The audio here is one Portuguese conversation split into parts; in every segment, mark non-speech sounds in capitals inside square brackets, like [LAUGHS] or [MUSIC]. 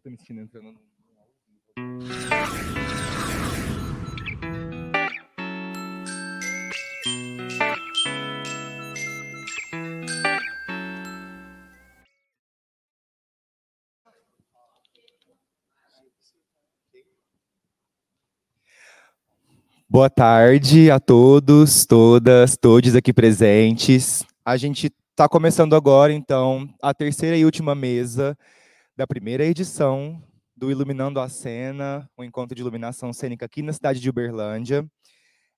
Eu tô me sentindo entrando no. Boa tarde a todos, todas, todos aqui presentes. A gente está começando agora, então, a terceira e última mesa da primeira edição do Iluminando a Cena, um encontro de iluminação cênica aqui na cidade de Uberlândia.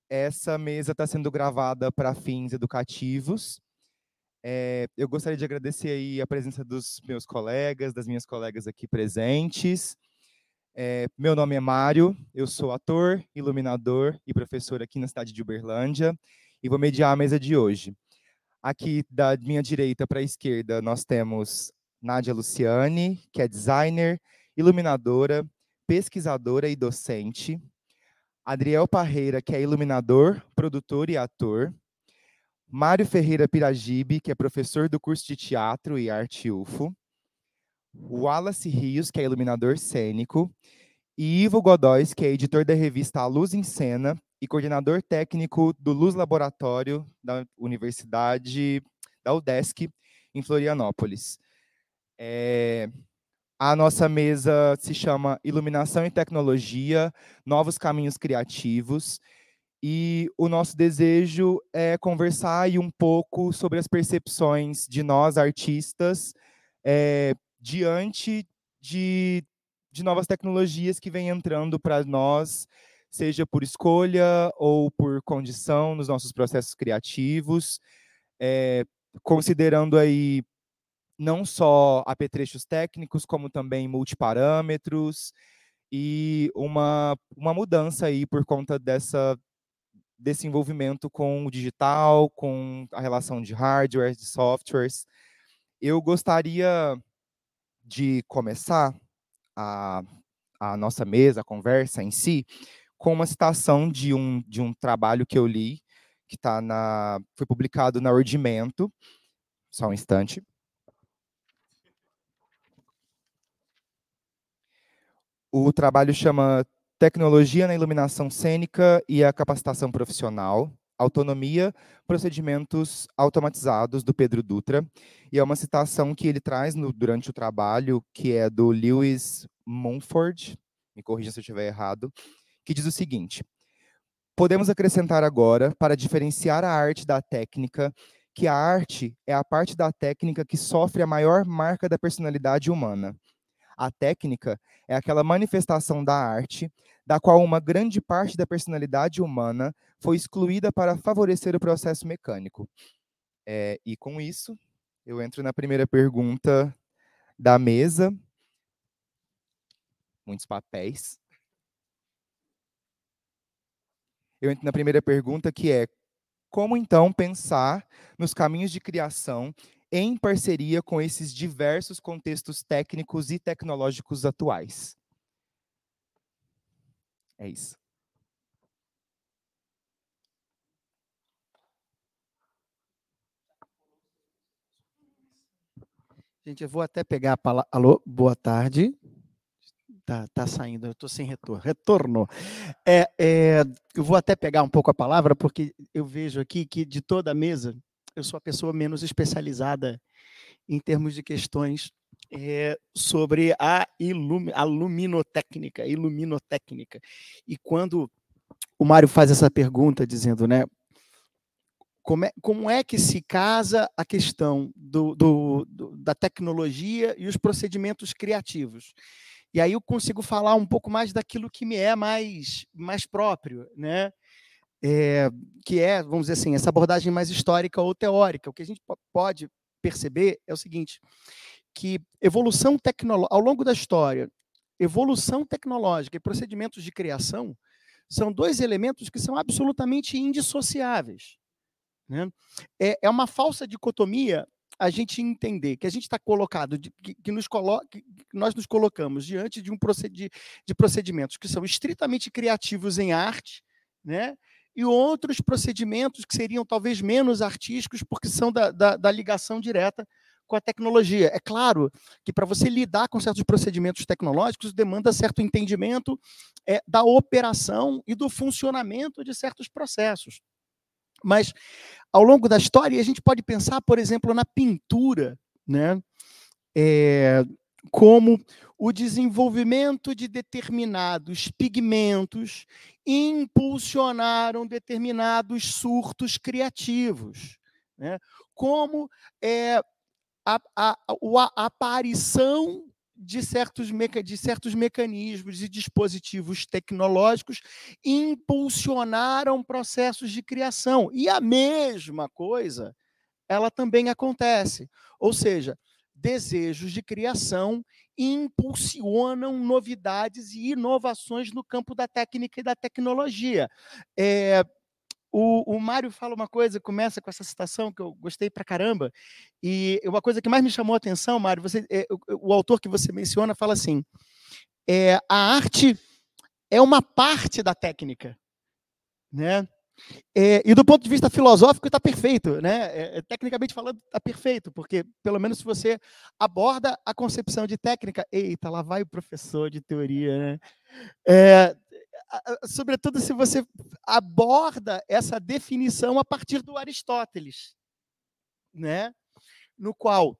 Essa mesa está sendo gravada para fins educativos. É, eu gostaria de agradecer a presença dos meus colegas, das minhas colegas aqui presentes. É, meu nome é Mário, eu sou ator, iluminador e professor aqui na cidade de Uberlândia e vou mediar a mesa de hoje. Aqui da minha direita para a esquerda nós temos Nádia Luciane, que é designer, iluminadora, pesquisadora e docente. Adriel Parreira, que é iluminador, produtor e ator. Mário Ferreira Piragibe, que é professor do curso de teatro e arte UFO. Wallace Rios, que é iluminador cênico, e Ivo Godóis, que é editor da revista A Luz em Cena e coordenador técnico do Luz Laboratório da Universidade da UDESC, em Florianópolis. É, a nossa mesa se chama Iluminação e Tecnologia, Novos Caminhos Criativos, e o nosso desejo é conversar aí um pouco sobre as percepções de nós, artistas, é, diante de, de novas tecnologias que vêm entrando para nós, seja por escolha ou por condição nos nossos processos criativos, é, considerando aí não só apetrechos técnicos, como também multiparâmetros e uma, uma mudança aí por conta dessa desse envolvimento com o digital, com a relação de hardware, de softwares. Eu gostaria de começar a, a nossa mesa, a conversa em si, com uma citação de um, de um trabalho que eu li, que tá na, foi publicado na Ordimento. Só um instante. O trabalho chama Tecnologia na Iluminação Cênica e a Capacitação Profissional, Autonomia, Procedimentos Automatizados, do Pedro Dutra, e é uma citação que ele traz no, durante o trabalho, que é do Lewis Mumford, me corrija se eu estiver errado, que diz o seguinte: Podemos acrescentar agora, para diferenciar a arte da técnica, que a arte é a parte da técnica que sofre a maior marca da personalidade humana. A técnica é aquela manifestação da arte da qual uma grande parte da personalidade humana foi excluída para favorecer o processo mecânico. É, e com isso, eu entro na primeira pergunta da mesa. Muitos papéis. Eu entro na primeira pergunta, que é: como então pensar nos caminhos de criação em parceria com esses diversos contextos técnicos e tecnológicos atuais? É isso. Gente, eu vou até pegar a palavra. Alô, boa tarde. Tá, tá saindo, eu estou sem retorno. Retorno. É, é, eu vou até pegar um pouco a palavra, porque eu vejo aqui que de toda a mesa, eu sou a pessoa menos especializada em termos de questões é, sobre a, ilum, a luminotécnica, iluminotécnica. E quando o Mário faz essa pergunta, dizendo, né, como é, como é que se casa a questão do, do, do, da tecnologia e os procedimentos criativos? E aí eu consigo falar um pouco mais daquilo que me é mais, mais próprio, né? É, que é, vamos dizer assim, essa abordagem mais histórica ou teórica. O que a gente pode perceber é o seguinte: que evolução tecnológica, ao longo da história, evolução tecnológica e procedimentos de criação são dois elementos que são absolutamente indissociáveis. Né? É, é uma falsa dicotomia a gente entender que a gente está colocado, de, que, que, nos colo que nós nos colocamos diante de um procedi de procedimentos que são estritamente criativos em arte, né? E outros procedimentos que seriam talvez menos artísticos, porque são da, da, da ligação direta com a tecnologia. É claro que para você lidar com certos procedimentos tecnológicos demanda certo entendimento é, da operação e do funcionamento de certos processos. Mas ao longo da história a gente pode pensar, por exemplo, na pintura, né? É, como o desenvolvimento de determinados pigmentos impulsionaram determinados surtos criativos, né? como é, a, a, a, aparição de certos, meca, de certos mecanismos e dispositivos tecnológicos impulsionaram processos de criação. E a mesma coisa, ela também acontece. Ou seja, desejos de criação impulsionam novidades e inovações no campo da técnica e da tecnologia. É, o, o Mário fala uma coisa, começa com essa citação que eu gostei pra caramba, e uma coisa que mais me chamou a atenção, Mário, você, é, o, o, autor que você menciona fala assim: é, a arte é uma parte da técnica, né? É, e do ponto de vista filosófico está perfeito, né? É, é, tecnicamente falando está perfeito, porque pelo menos se você aborda a concepção de técnica, eita, lá vai o professor de teoria, né? É, sobretudo se você aborda essa definição a partir do Aristóteles, né? No qual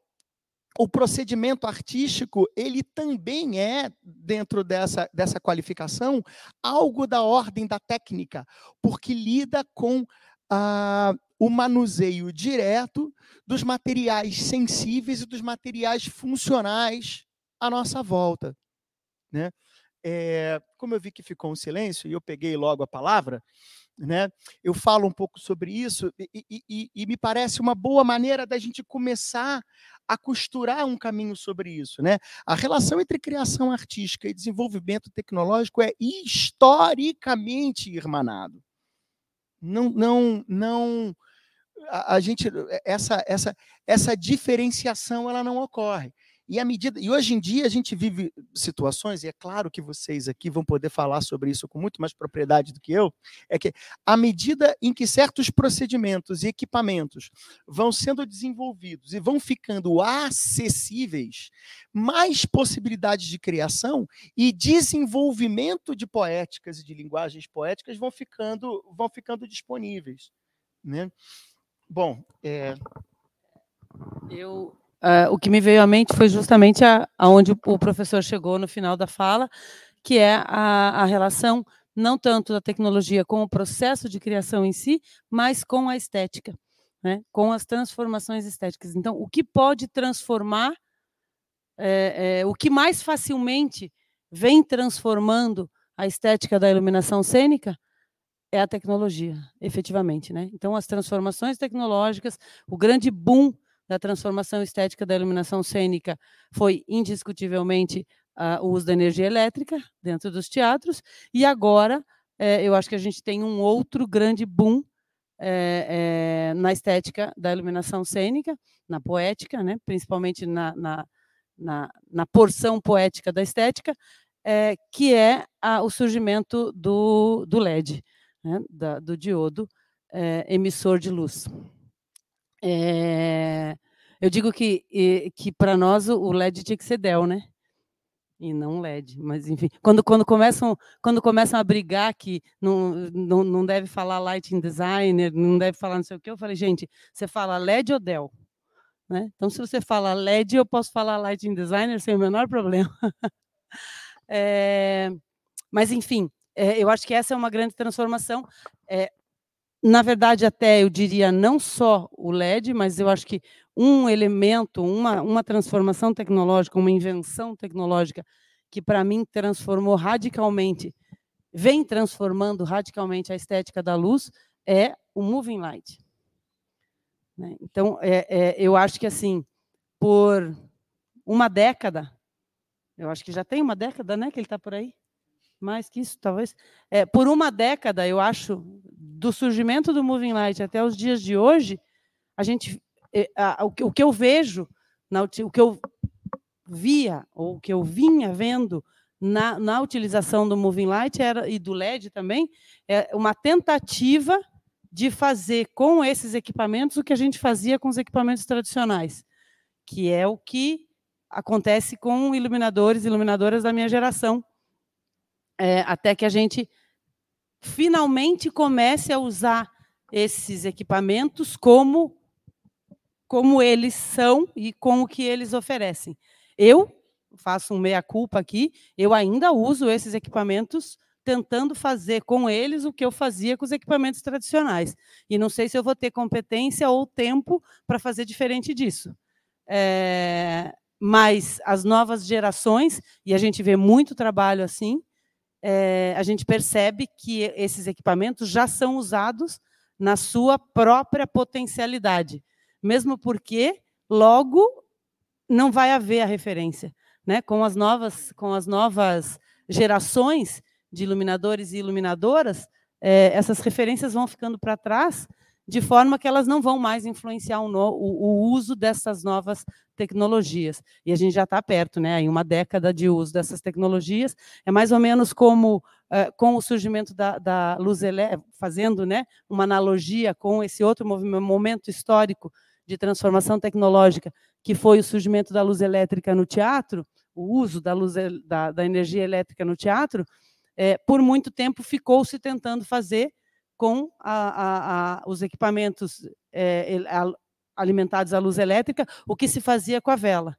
o procedimento artístico ele também é dentro dessa, dessa qualificação algo da ordem da técnica, porque lida com ah, o manuseio direto dos materiais sensíveis e dos materiais funcionais à nossa volta, né? É, como eu vi que ficou um silêncio e eu peguei logo a palavra, né? Eu falo um pouco sobre isso e, e, e, me parece uma boa maneira da gente começar a costurar um caminho sobre isso, né? A relação entre criação artística e desenvolvimento tecnológico é historicamente irmanado. Não, não, não. A, a gente essa essa essa diferenciação ela não ocorre. E à medida e hoje em dia a gente vive situações e é claro que vocês aqui vão poder falar sobre isso com muito mais propriedade do que eu, é que à medida em que certos procedimentos e equipamentos vão sendo desenvolvidos e vão ficando acessíveis, mais possibilidades de criação e desenvolvimento de poéticas e de linguagens poéticas vão ficando vão ficando disponíveis, né? Bom, é... eu Uh, o que me veio à mente foi justamente aonde o professor chegou no final da fala, que é a, a relação não tanto da tecnologia com o processo de criação em si, mas com a estética, né? com as transformações estéticas. Então, o que pode transformar, é, é, o que mais facilmente vem transformando a estética da iluminação cênica é a tecnologia, efetivamente. Né? Então, as transformações tecnológicas, o grande boom da transformação estética da iluminação cênica foi indiscutivelmente uh, o uso da energia elétrica dentro dos teatros, e agora é, eu acho que a gente tem um outro grande boom é, é, na estética da iluminação cênica, na poética, né, principalmente na, na, na, na porção poética da estética, que é a, o surgimento do, do LED, né, da, do diodo emissor de luz. É, eu digo que, que para nós o LED tinha que ser Dell, né? E não LED, mas enfim, quando, quando, começam, quando começam a brigar que não, não, não deve falar Lighting Designer, não deve falar não sei o que, eu falei, gente, você fala LED ou Dell? Né? Então, se você fala LED, eu posso falar Lighting Designer sem o menor problema. é, [LAUGHS] mas, enfim, é, eu acho que essa é uma grande transformação. É, na verdade, até eu diria não só o LED, mas eu acho que um elemento, uma, uma transformação tecnológica, uma invenção tecnológica que, para mim, transformou radicalmente, vem transformando radicalmente a estética da luz, é o Moving Light. Né? Então, é, é, eu acho que, assim, por uma década, eu acho que já tem uma década, né, que ele está por aí, mais que isso, talvez. É, por uma década, eu acho, do surgimento do Moving Light até os dias de hoje, a gente, é, a, o, que, o que eu vejo, na, o que eu via, ou o que eu vinha vendo na, na utilização do Moving Light era, e do LED também, é uma tentativa de fazer com esses equipamentos o que a gente fazia com os equipamentos tradicionais, que é o que acontece com iluminadores e iluminadoras da minha geração, é, até que a gente finalmente comece a usar esses equipamentos como como eles são e com o que eles oferecem. Eu faço um meia-culpa aqui, eu ainda uso esses equipamentos tentando fazer com eles o que eu fazia com os equipamentos tradicionais. E não sei se eu vou ter competência ou tempo para fazer diferente disso. É, mas as novas gerações, e a gente vê muito trabalho assim, é, a gente percebe que esses equipamentos já são usados na sua própria potencialidade, mesmo porque logo não vai haver a referência, né? Com as novas, com as novas gerações de iluminadores e iluminadoras, é, essas referências vão ficando para trás de forma que elas não vão mais influenciar o, no, o, o uso dessas novas tecnologias. E a gente já está perto, né? Em uma década de uso dessas tecnologias, é mais ou menos como uh, com o surgimento da, da luz elétrica, fazendo né, uma analogia com esse outro momento histórico de transformação tecnológica, que foi o surgimento da luz elétrica no teatro, o uso da, luz, da, da energia elétrica no teatro, é, por muito tempo ficou se tentando fazer com a, a, a, os equipamentos é, alimentados à luz elétrica, o que se fazia com a vela,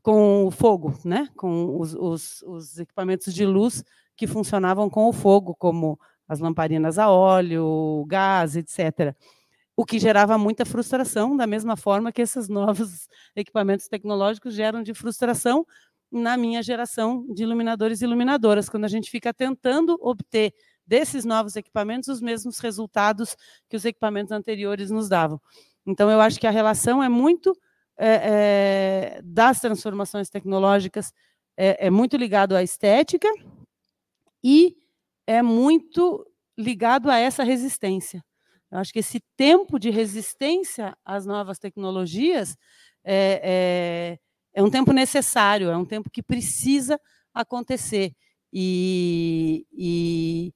com o fogo, né? com os, os, os equipamentos de luz que funcionavam com o fogo, como as lamparinas a óleo, gás, etc. O que gerava muita frustração, da mesma forma que esses novos [LAUGHS] equipamentos tecnológicos geram de frustração na minha geração de iluminadores e iluminadoras, quando a gente fica tentando obter desses novos equipamentos os mesmos resultados que os equipamentos anteriores nos davam. Então, eu acho que a relação é muito é, é, das transformações tecnológicas, é, é muito ligado à estética e é muito ligado a essa resistência. Eu acho que esse tempo de resistência às novas tecnologias é, é, é um tempo necessário, é um tempo que precisa acontecer. E, e,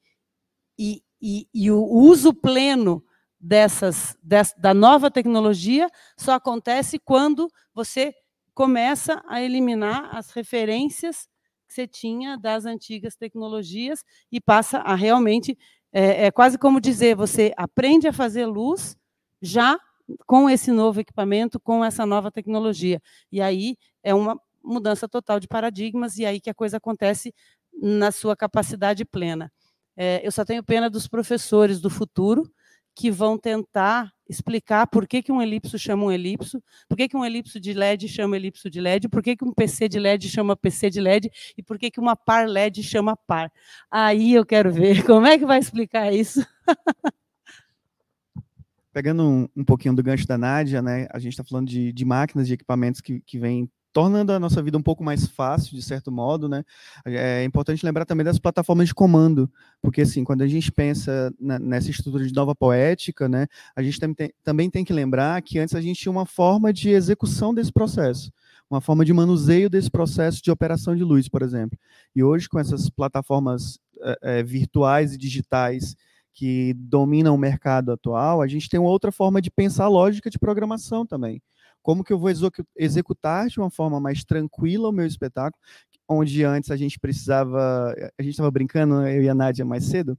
e, e, e o uso pleno dessas, dessa, da nova tecnologia só acontece quando você começa a eliminar as referências que você tinha das antigas tecnologias e passa a realmente é, é quase como dizer você aprende a fazer luz já com esse novo equipamento, com essa nova tecnologia. E aí é uma mudança total de paradigmas e aí que a coisa acontece na sua capacidade plena. É, eu só tenho pena dos professores do futuro que vão tentar explicar por que, que um elipso chama um elipso, por que, que um elipso de LED chama elipso de LED, por que, que um PC de LED chama PC de LED e por que, que uma par LED chama par. Aí eu quero ver [LAUGHS] como é que vai explicar isso. Pegando um, um pouquinho do gancho da Nádia, né, a gente está falando de, de máquinas, de equipamentos que, que vêm tornando a nossa vida um pouco mais fácil, de certo modo, né? É importante lembrar também das plataformas de comando, porque, assim, quando a gente pensa nessa estrutura de nova poética, né, a gente também tem, que lembrar que antes a gente tinha uma forma de execução desse processo, uma forma de manuseio desse processo de operação de luz, por exemplo. E hoje, com essas plataformas é, é, virtuais e digitais que dominam o mercado atual, a gente tem outra forma de pensar a lógica de programação também como que eu vou executar de uma forma mais tranquila o meu espetáculo, onde antes a gente precisava, a gente estava brincando, eu e a Nádia mais cedo,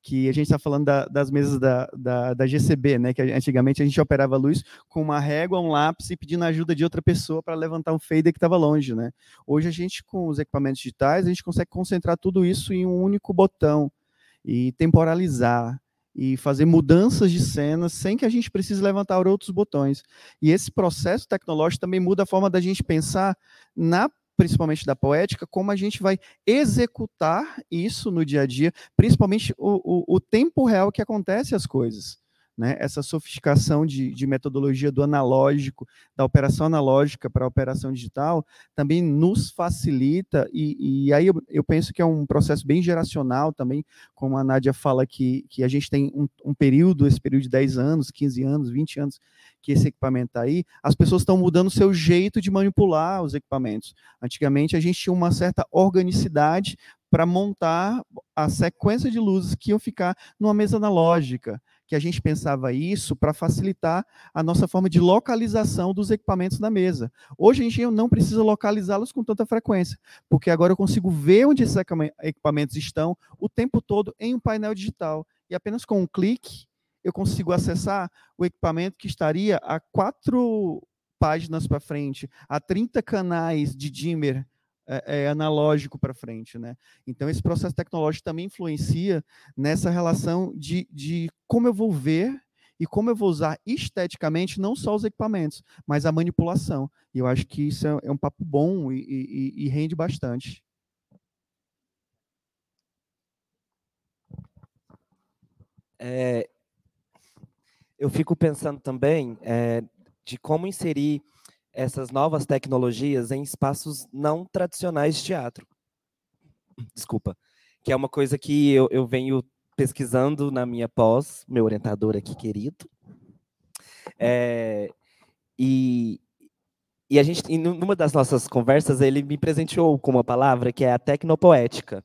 que a gente está falando da, das mesas da, da, da, GCB, né? Que antigamente a gente operava a luz com uma régua, um lápis e pedindo ajuda de outra pessoa para levantar um fader que estava longe, né? Hoje a gente, com os equipamentos digitais, a gente consegue concentrar tudo isso em um único botão e temporalizar e fazer mudanças de cenas sem que a gente precise levantar outros botões. E esse processo tecnológico também muda a forma da gente pensar na principalmente da poética, como a gente vai executar isso no dia a dia, principalmente o, o, o tempo real que acontece as coisas né, essa sofisticação de, de, metodologia do analógico, da operação analógica para a operação digital, também nos facilita, e, e aí eu, eu, penso que é um processo bem geracional também, como a Nádia fala que, que a gente tem um, um período, esse período de 10 anos, 15 anos, 20 anos, que esse equipamento está aí, as pessoas estão mudando o seu jeito de manipular os equipamentos. Antigamente a gente tinha uma certa organicidade para montar a sequência de luzes que iam ficar numa mesa analógica que a gente pensava isso para facilitar a nossa forma de localização dos equipamentos da mesa. Hoje a gente não precisa localizá-los com tanta frequência, porque agora eu consigo ver onde esses equipamentos estão o tempo todo em um painel digital. E apenas com um clique eu consigo acessar o equipamento que estaria a quatro páginas para frente, a 30 canais de dimmer é, é, analógico para frente. Né? Então, esse processo tecnológico também influencia nessa relação de, de como eu vou ver e como eu vou usar esteticamente não só os equipamentos, mas a manipulação. E eu acho que isso é, é um papo bom e, e, e rende bastante. É, eu fico pensando também é, de como inserir essas novas tecnologias em espaços não tradicionais de teatro. Desculpa. Que é uma coisa que eu, eu venho pesquisando na minha pós, meu orientador aqui querido. É, e, e a gente, numa das nossas conversas, ele me presenteou com uma palavra que é a tecnopoética,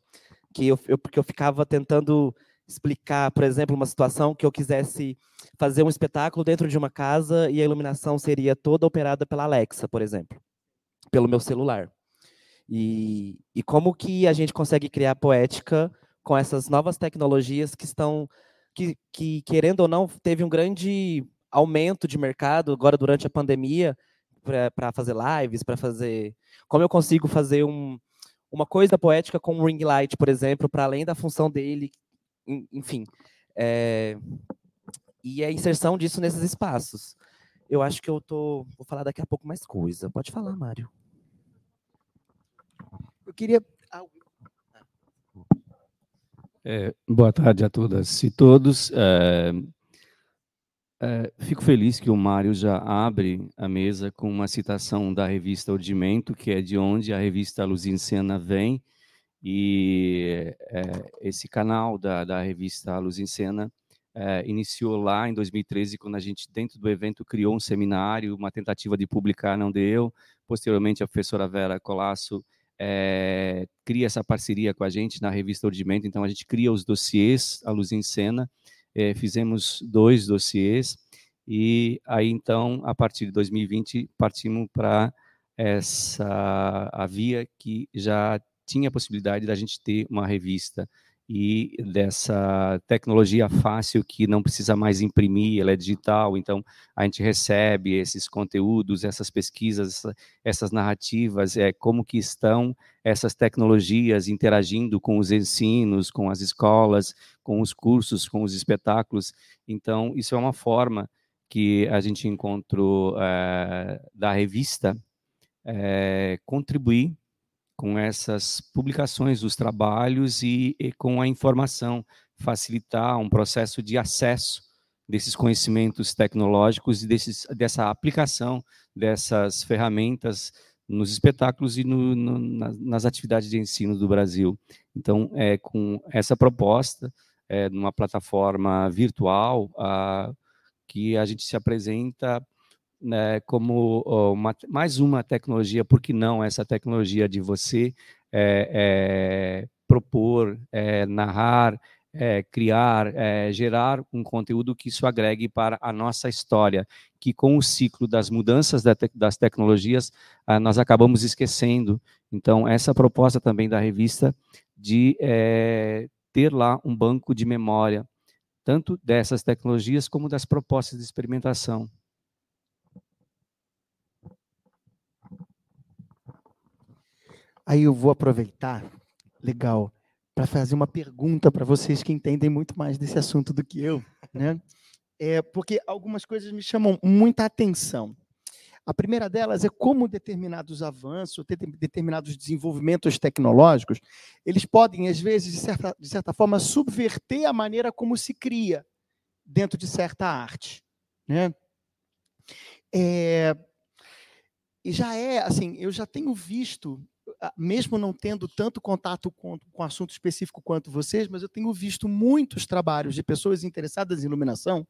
que eu, eu, porque eu ficava tentando explicar, por exemplo, uma situação que eu quisesse fazer um espetáculo dentro de uma casa e a iluminação seria toda operada pela Alexa, por exemplo, pelo meu celular. E, e como que a gente consegue criar poética com essas novas tecnologias que estão, que, que querendo ou não, teve um grande aumento de mercado agora durante a pandemia para fazer lives, para fazer. Como eu consigo fazer um, uma coisa poética com um ring light, por exemplo, para além da função dele, enfim. É, e a inserção disso nesses espaços. Eu acho que eu tô. Vou falar daqui a pouco mais coisa. Pode falar, Mário. Eu queria. É, boa tarde a todas e todos. É, é, fico feliz que o Mário já abre a mesa com uma citação da revista Ordimento, que é de onde a revista Luz em Cena vem, e é, esse canal da, da revista Luz em Cena é, iniciou lá em 2013, quando a gente, dentro do evento, criou um seminário, uma tentativa de publicar não deu. Posteriormente, a professora Vera Colasso é, cria essa parceria com a gente na revista Ordimento, então a gente cria os dossiês, a Luz em Cena, é, fizemos dois dossiês, e aí então, a partir de 2020, partimos para essa a via que já tinha a possibilidade da gente ter uma revista e dessa tecnologia fácil que não precisa mais imprimir, ela é digital, então a gente recebe esses conteúdos, essas pesquisas, essas narrativas, é como que estão essas tecnologias interagindo com os ensinos, com as escolas, com os cursos, com os espetáculos. Então isso é uma forma que a gente encontrou é, da revista é, contribuir com essas publicações dos trabalhos e, e, com a informação, facilitar um processo de acesso desses conhecimentos tecnológicos e desses, dessa aplicação dessas ferramentas nos espetáculos e no, no, nas atividades de ensino do Brasil. Então, é com essa proposta, é, numa plataforma virtual, a, que a gente se apresenta né, como uma, mais uma tecnologia, por que não essa tecnologia de você é, é, propor, é, narrar, criar, gerar um conteúdo que isso agregue para a nossa história, que com o ciclo das mudanças das tecnologias, nós acabamos esquecendo. Então, essa proposta também da revista de ter lá um banco de memória, tanto dessas tecnologias como das propostas de experimentação. Aí eu vou aproveitar, legal, para fazer uma pergunta para vocês que entendem muito mais desse assunto do que eu, né? É porque algumas coisas me chamam muita atenção. A primeira delas é como determinados avanços, determinados desenvolvimentos tecnológicos, eles podem, às vezes, de certa, de certa forma, subverter a maneira como se cria dentro de certa arte. Né? É, e já é, assim, eu já tenho visto mesmo não tendo tanto contato com, com assunto específico quanto vocês, mas eu tenho visto muitos trabalhos de pessoas interessadas em iluminação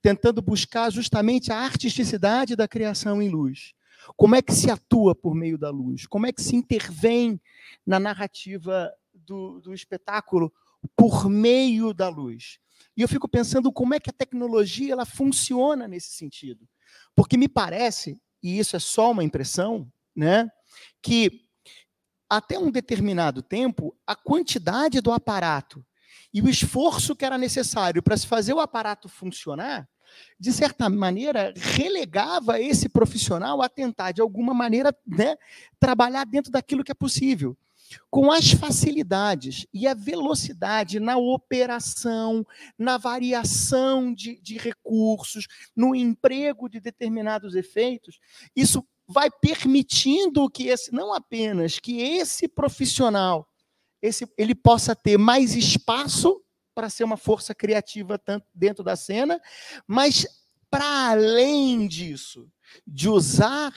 tentando buscar justamente a artisticidade da criação em luz. Como é que se atua por meio da luz? Como é que se intervém na narrativa do, do espetáculo por meio da luz. E eu fico pensando como é que a tecnologia ela funciona nesse sentido. Porque me parece, e isso é só uma impressão, né, que até um determinado tempo, a quantidade do aparato e o esforço que era necessário para se fazer o aparato funcionar, de certa maneira, relegava esse profissional a tentar, de alguma maneira, né, trabalhar dentro daquilo que é possível. Com as facilidades e a velocidade na operação, na variação de, de recursos, no emprego de determinados efeitos, isso vai permitindo que esse, não apenas que esse profissional esse, ele possa ter mais espaço para ser uma força criativa tanto dentro da cena, mas para além disso, de usar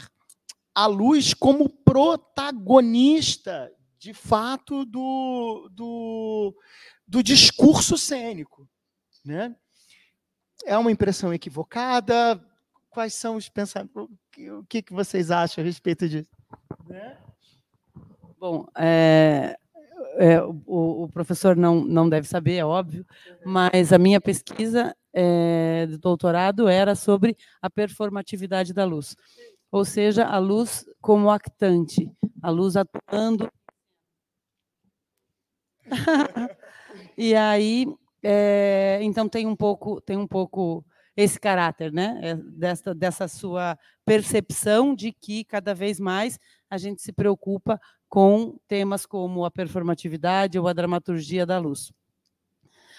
a luz como protagonista, de fato, do, do, do discurso cênico. Né? É uma impressão equivocada? Quais são os pensamentos? O que, que vocês acham a respeito disso? Né? Bom, é, é, o, o, professor não, não deve saber, é óbvio, mas a minha pesquisa é, de doutorado era sobre a performatividade da luz, ou seja, a luz como actante, a luz atuando. [LAUGHS] e aí, é, então tem um pouco, tem um pouco esse caráter, né? É, dessa, dessa sua percepção de que cada vez mais a gente se preocupa com temas como a performatividade ou a dramaturgia da luz.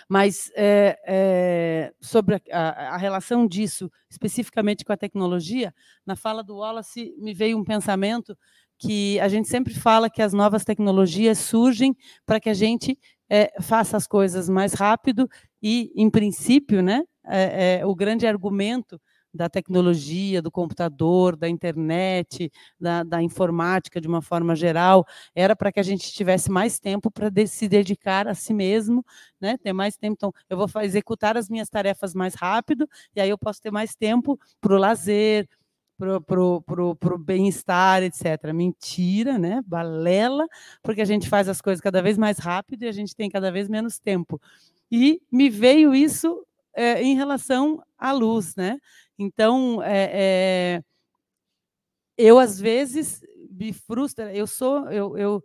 Mas é, é, sobre a, a, relação disso, especificamente com a tecnologia, na fala do Wallace me veio um pensamento que a gente sempre fala que as novas tecnologias surgem para que a gente é, faça as coisas mais rápido e, em princípio, né, é, é, o grande argumento da tecnologia, do computador, da internet, da, da, informática de uma forma geral, era para que a gente tivesse mais tempo para de, se dedicar a si mesmo, né? ter mais tempo. Então, eu vou executar as minhas tarefas mais rápido, e aí eu posso ter mais tempo para o lazer, para o bem-estar, etc. Mentira, né? Balela, porque a gente faz as coisas cada vez mais rápido e a gente tem cada vez menos tempo. E me veio isso é, em relação à luz, né? Então, é, eu às vezes me frustra. Eu sou, eu, eu,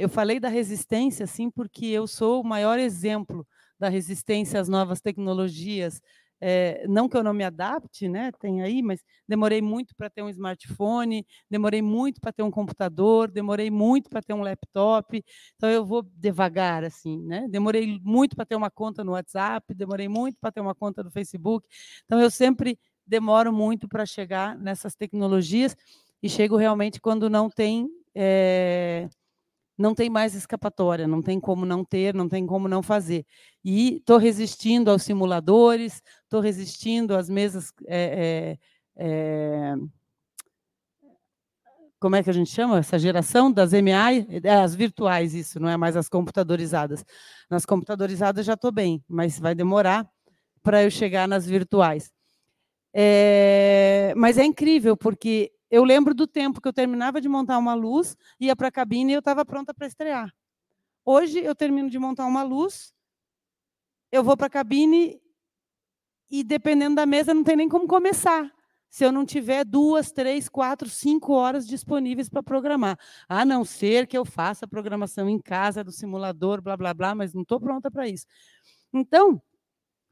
eu falei da resistência, assim, porque eu sou o maior exemplo da resistência às novas tecnologias, é, não que eu não me adapte, né? Tem aí, mas demorei muito para ter um smartphone, demorei muito para ter um computador, demorei muito para ter um laptop. Então eu vou devagar, assim, né? Demorei muito para ter uma conta no WhatsApp, demorei muito para ter uma conta no Facebook. Então eu sempre demoro muito para chegar nessas tecnologias e chego realmente quando não tem é, não tem mais escapatória, não tem como não ter, não tem como não fazer. E estou resistindo aos simuladores, estou resistindo às mesas. É, é, como é que a gente chama essa geração das MI? É, as virtuais, isso, não é mais as computadorizadas. Nas computadorizadas já estou bem, mas vai demorar para eu chegar nas virtuais. É, mas é incrível, porque eu lembro do tempo que eu terminava de montar uma luz, ia para a cabine e eu estava pronta para estrear. Hoje eu termino de montar uma luz, eu vou para a cabine e dependendo da mesa não tem nem como começar. Se eu não tiver duas, três, quatro, cinco horas disponíveis para programar. A não ser que eu faça a programação em casa, do simulador, blá, blá, blá, mas não estou pronta para isso. Então,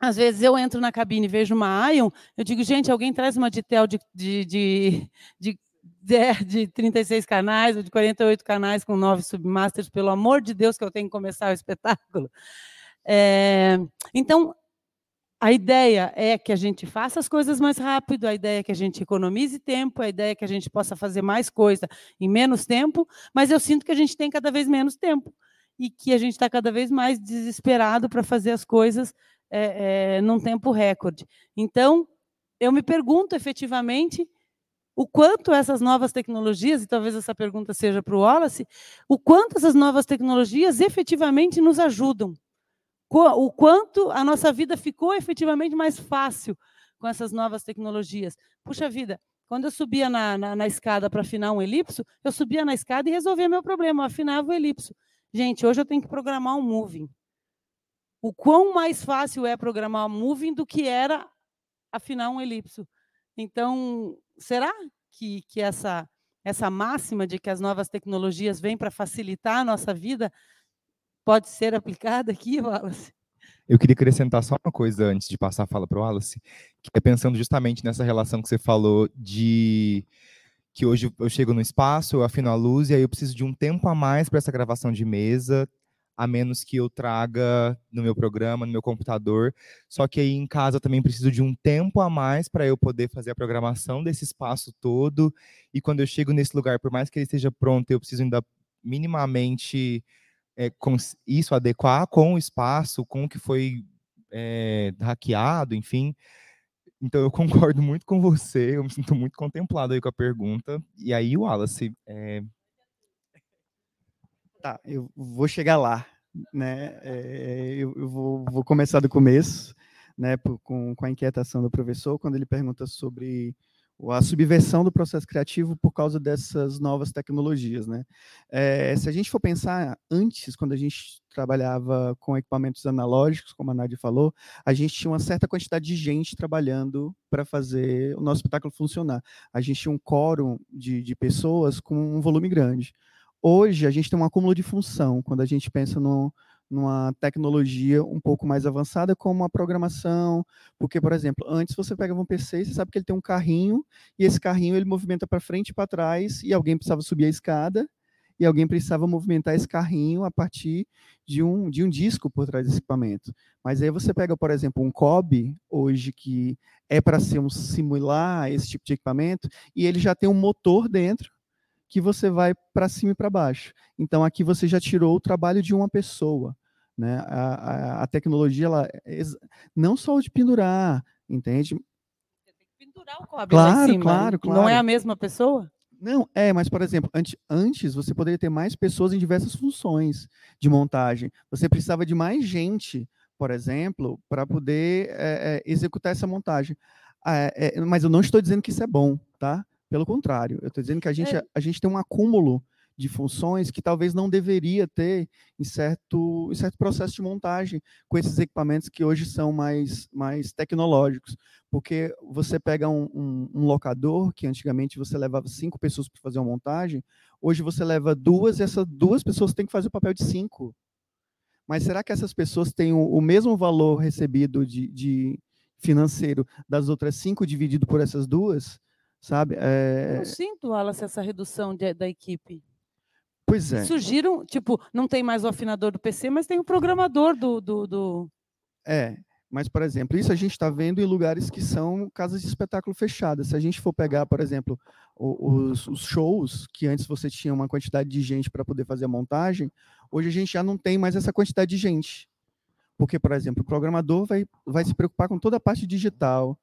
às vezes eu entro na cabine e vejo uma Ion, eu digo, gente, alguém traz uma Ditel de, de, de, de, de, de 36 canais ou de 48 canais com nove submasters, pelo amor de Deus que eu tenho que começar o espetáculo. É, então, a ideia é que a gente faça as coisas mais rápido, a ideia é que a gente economize tempo, a ideia é que a gente possa fazer mais coisa em menos tempo, mas eu sinto que a gente tem cada vez menos tempo e que a gente está cada vez mais desesperado para fazer as coisas é, é, num tempo recorde. Então, eu me pergunto efetivamente o quanto essas novas tecnologias, e talvez essa pergunta seja para o Wallace, o quanto essas novas tecnologias efetivamente nos ajudam, o quanto a nossa vida ficou efetivamente mais fácil com essas novas tecnologias. Puxa vida, quando eu subia na, na, na escada para afinar um elipso, eu subia na escada e resolvia meu problema, eu afinava o elipso. Gente, hoje eu tenho que programar um moving. O quão mais fácil é programar moving do que era afinar um elipso. Então, será que, que essa, essa máxima de que as novas tecnologias vêm para facilitar a nossa vida pode ser aplicada aqui, [LAUGHS] Wallace? Eu queria acrescentar só uma coisa antes de passar a fala para o Wallace, que é pensando justamente nessa relação que você falou de que hoje eu chego no espaço, eu afino a luz e aí eu preciso de um tempo a mais para essa gravação de mesa, a menos que eu traga no meu programa, no meu computador. Só que aí em casa eu também preciso de um tempo a mais para eu poder fazer a programação desse espaço todo. E quando eu chego nesse lugar, por mais que ele esteja pronto, eu preciso ainda minimamente é, isso adequar com o espaço, com o que foi é, hackeado, enfim. Então eu [LAUGHS] concordo muito com você, eu me sinto muito contemplado aí com a pergunta. E aí, Wallace, é, Tá, eu vou chegar lá, né? É, eu, eu vou, vou, começar do começo, né? Por, com, com a inquietação do professor, quando ele pergunta sobre a subversão do processo criativo por causa dessas novas tecnologias, né? É, se a gente for pensar antes, quando a gente trabalhava com equipamentos analógicos, como a Nádia falou, a gente tinha uma certa quantidade de gente trabalhando para fazer o nosso espetáculo funcionar. A gente tinha um quórum de, de pessoas com um volume grande. Hoje, a gente tem um acúmulo de função, quando a gente pensa no, numa tecnologia um pouco mais avançada, como a programação, porque, por exemplo, antes você pegava um PC e você sabe que ele tem um carrinho, e esse carrinho ele movimenta para frente e para trás, e alguém precisava subir a escada, e alguém precisava movimentar esse carrinho a partir de um, de um disco por trás desse equipamento. Mas aí você pega, por exemplo, um COB, hoje, que é para ser um simular esse tipo de equipamento, e ele já tem um motor dentro, que você vai para cima e para baixo. Então aqui você já tirou o trabalho de uma pessoa. Né? A, a, a tecnologia, ela, não só o de pendurar, entende? Você tem que pendurar o cobre claro, cima, claro, claro. Não é a mesma pessoa? Não, é, mas, por exemplo, antes, antes você poderia ter mais pessoas em diversas funções de montagem. Você precisava de mais gente, por exemplo, para poder é, é, executar essa montagem. É, mas eu não estou dizendo que isso é bom, tá? Pelo contrário, eu estou dizendo que a gente, é. a gente tem um acúmulo de funções que talvez não deveria ter em certo, em certo processo de montagem com esses equipamentos que hoje são mais, mais tecnológicos. Porque você pega um, um, um locador, que antigamente você levava cinco pessoas para fazer uma montagem, hoje você leva duas e essas duas pessoas têm que fazer o papel de cinco. Mas será que essas pessoas têm o, o mesmo valor recebido de, de financeiro das outras cinco dividido por essas duas? Sabe? É... Eu sinto, Wallace, essa redução de, da equipe. Pois é. Surgiram, tipo, não tem mais o afinador do PC, mas tem o programador do. do, do... É, mas, por exemplo, isso a gente está vendo em lugares que são casas de espetáculo fechadas. Se a gente for pegar, por exemplo, os, os shows, que antes você tinha uma quantidade de gente para poder fazer a montagem, hoje a gente já não tem mais essa quantidade de gente. Porque, por exemplo, o programador vai, vai se preocupar com toda a parte digital,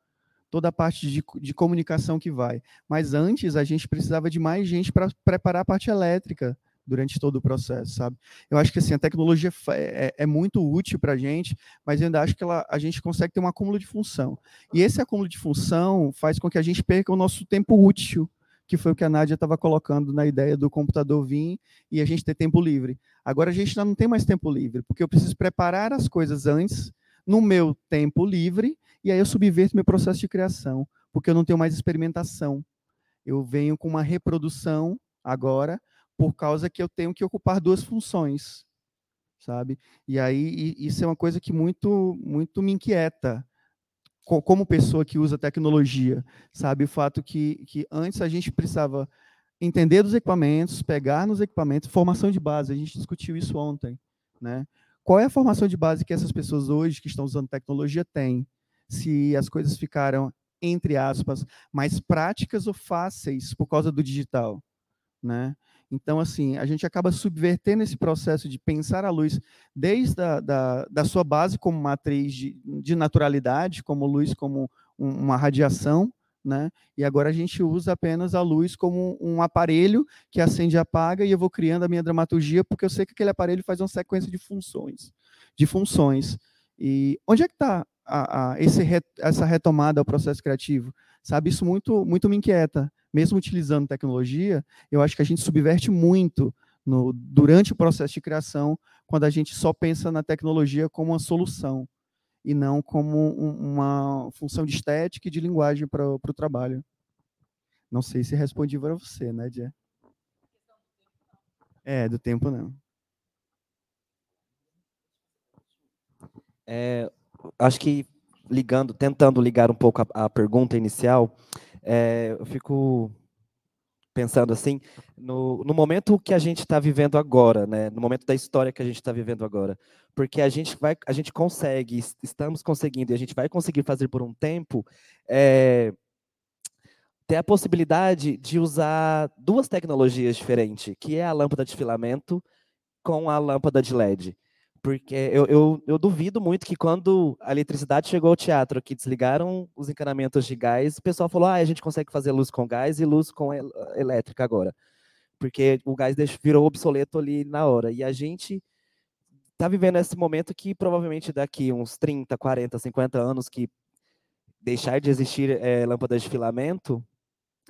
toda a parte de, de comunicação que vai. Mas antes a gente precisava de mais gente para preparar a parte elétrica durante todo o processo, sabe? Eu acho que assim a tecnologia é, é, é muito útil para a gente, mas ainda acho que ela, a gente consegue ter um acúmulo de função. E esse acúmulo de função faz com que a gente perca o nosso tempo útil, que foi o que a Nádia estava colocando na ideia do computador vir e a gente ter tempo livre. Agora a gente não tem mais tempo livre, porque eu preciso preparar as coisas antes, no meu tempo livre, e aí eu subverto meu processo de criação, porque eu não tenho mais experimentação. Eu venho com uma reprodução agora, por causa que eu tenho que ocupar duas funções, sabe? E aí isso é uma coisa que muito muito me inquieta como pessoa que usa tecnologia, sabe? O fato que, que antes a gente precisava entender dos equipamentos, pegar nos equipamentos, formação de base, a gente discutiu isso ontem, né? Qual é a formação de base que essas pessoas hoje que estão usando tecnologia têm? Se as coisas ficaram, entre aspas, mais práticas ou fáceis por causa do digital. Né? Então, assim, a gente acaba subvertendo esse processo de pensar a luz desde a, da, da sua base como matriz de, de naturalidade, como luz como um, uma radiação, né? E agora a gente usa apenas a luz como um aparelho que acende e apaga e eu vou criando a minha dramaturgia porque eu sei que aquele aparelho faz uma sequência de funções, de funções. E onde é que está a, a esse, essa retomada ao processo criativo, sabe? Isso muito, muito me inquieta. Mesmo utilizando tecnologia, eu acho que a gente subverte muito no, durante o processo de criação, quando a gente só pensa na tecnologia como uma solução e não como um, uma função de estética e de linguagem para o trabalho. Não sei se respondi para você, né, Jé? É, do tempo não. É, acho que ligando, tentando ligar um pouco a, a pergunta inicial, é, eu fico pensando assim, no, no momento que a gente está vivendo agora, né, no momento da história que a gente está vivendo agora, porque a gente vai, a gente consegue, estamos conseguindo e a gente vai conseguir fazer por um tempo, é, ter a possibilidade de usar duas tecnologias diferentes, que é a lâmpada de filamento com a lâmpada de LED. Porque eu, eu, eu, duvido muito que quando a eletricidade chegou ao teatro, que desligaram os encanamentos de gás, o pessoal falou: ah, a gente consegue fazer luz com gás e luz com el elétrica agora. Porque o gás virou obsoleto ali na hora. E a gente está vivendo esse momento que provavelmente daqui uns 30, 40, 50 anos que deixar de existir é, lâmpadas de filamento,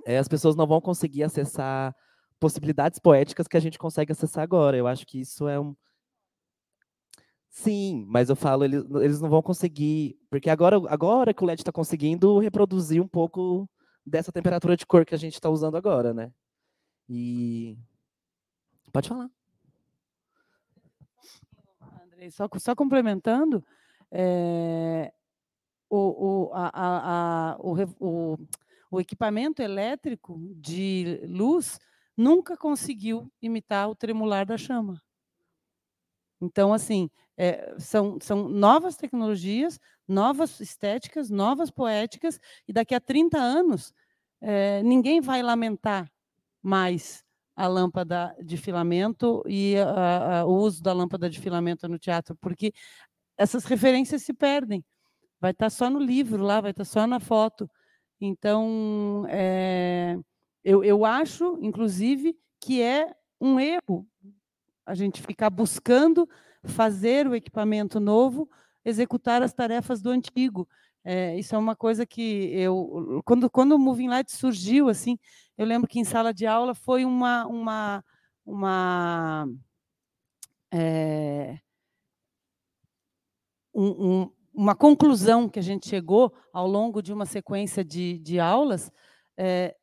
é, as pessoas não vão conseguir acessar possibilidades poéticas que a gente consegue acessar agora. Eu acho que isso é um Sim, mas eu falo, eles, eles não vão conseguir, porque agora, agora que o LED está conseguindo reproduzir um pouco dessa temperatura de cor que a gente está usando agora, né? E pode falar. Andrei, só, só complementando, é, o, o, a, a, a, o, o, o equipamento elétrico de luz nunca conseguiu imitar o tremular da chama. Então, assim, é, são, são novas tecnologias, novas estéticas, novas poéticas, e daqui a 30 anos, é, ninguém vai lamentar mais a lâmpada de filamento e a, a, o uso da lâmpada de filamento no teatro, porque essas referências se perdem. Vai estar só no livro lá, vai estar só na foto. Então, é, eu, eu acho, inclusive, que é um erro a gente ficar buscando fazer o equipamento novo, executar as tarefas do antigo. É, isso é uma coisa que eu, quando, quando o Moving Light surgiu, assim, eu lembro que em sala de aula foi uma, uma, uma é, um, um, uma conclusão que a gente chegou ao longo de uma sequência de, de aulas é,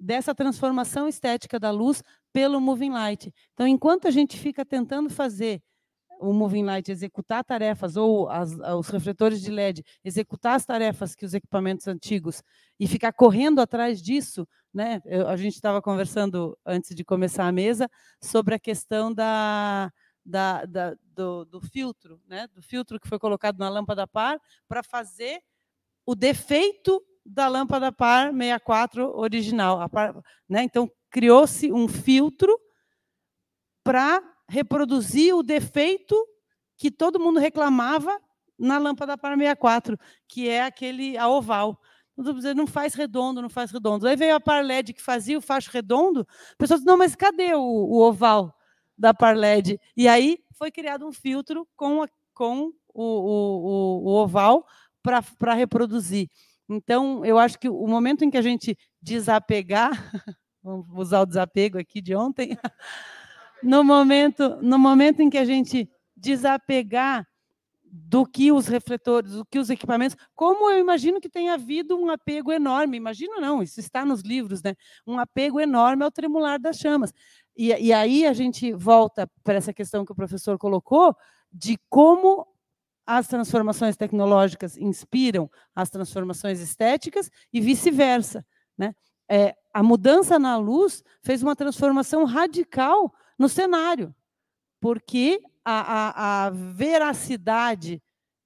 dessa transformação estética da luz pelo Moving Light. Então, enquanto a gente fica tentando fazer o Moving Light executar tarefas, ou as, os refletores de LED executar as tarefas que os equipamentos antigos, e ficar correndo atrás disso, né? Eu, a gente estava conversando antes de começar a mesa sobre a questão da, da, da do, do, filtro, né? do filtro que foi colocado na lâmpada par para fazer o defeito da lâmpada par 64 original. Par, né? Então, criou-se um filtro para reproduzir o defeito que todo mundo reclamava na lâmpada par 64, que é aquele a oval. Não faz redondo, não faz redondo. Aí veio a par LED que fazia o facho redondo. A pessoa disse, não, mas cadê o, o oval da par LED? E aí foi criado um filtro com, a, com o, o, o oval para reproduzir. Então, eu acho que o momento em que a gente desapegar [LAUGHS] vamos usar o desapego aqui de ontem, [LAUGHS] no momento, no momento em que a gente desapegar do que os refletores, do que os equipamentos, como eu imagino que tenha havido um apego enorme, imagino não, isso está nos livros, né? Um apego enorme ao tremular das chamas. E, e aí a gente volta para essa questão que o professor colocou, de como as transformações tecnológicas inspiram as transformações estéticas e vice-versa. Né? É, a mudança na luz fez uma transformação radical no cenário, porque a, a, a veracidade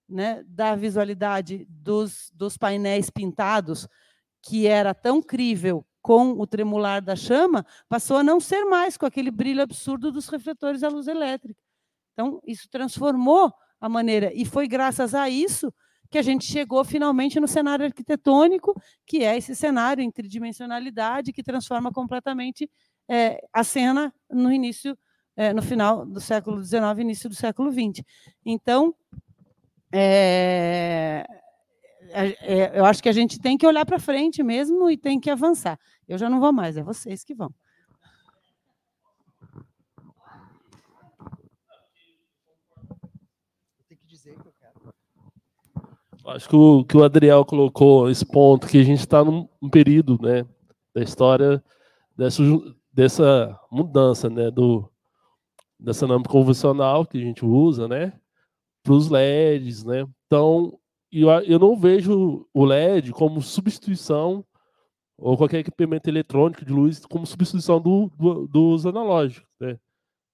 né, da visualidade dos, dos painéis pintados, que era tão crível com o tremular da chama, passou a não ser mais com aquele brilho absurdo dos refletores à luz elétrica. Então, isso transformou a maneira, e foi graças a isso que a gente chegou finalmente no cenário arquitetônico, que é esse cenário em tridimensionalidade que transforma completamente é, a cena no início, é, no final do século XIX, início do século XX. Então, é, é, eu acho que a gente tem que olhar para frente mesmo e tem que avançar. Eu já não vou mais, é vocês que vão. Acho que o que o Adriel colocou esse ponto que a gente está num período, né, da história dessa, dessa mudança, né, do dessa lâmpada convencional que a gente usa, né, para os LEDs, né. Então, eu, eu não vejo o LED como substituição ou qualquer equipamento eletrônico de luz como substituição do, do dos analógicos, né.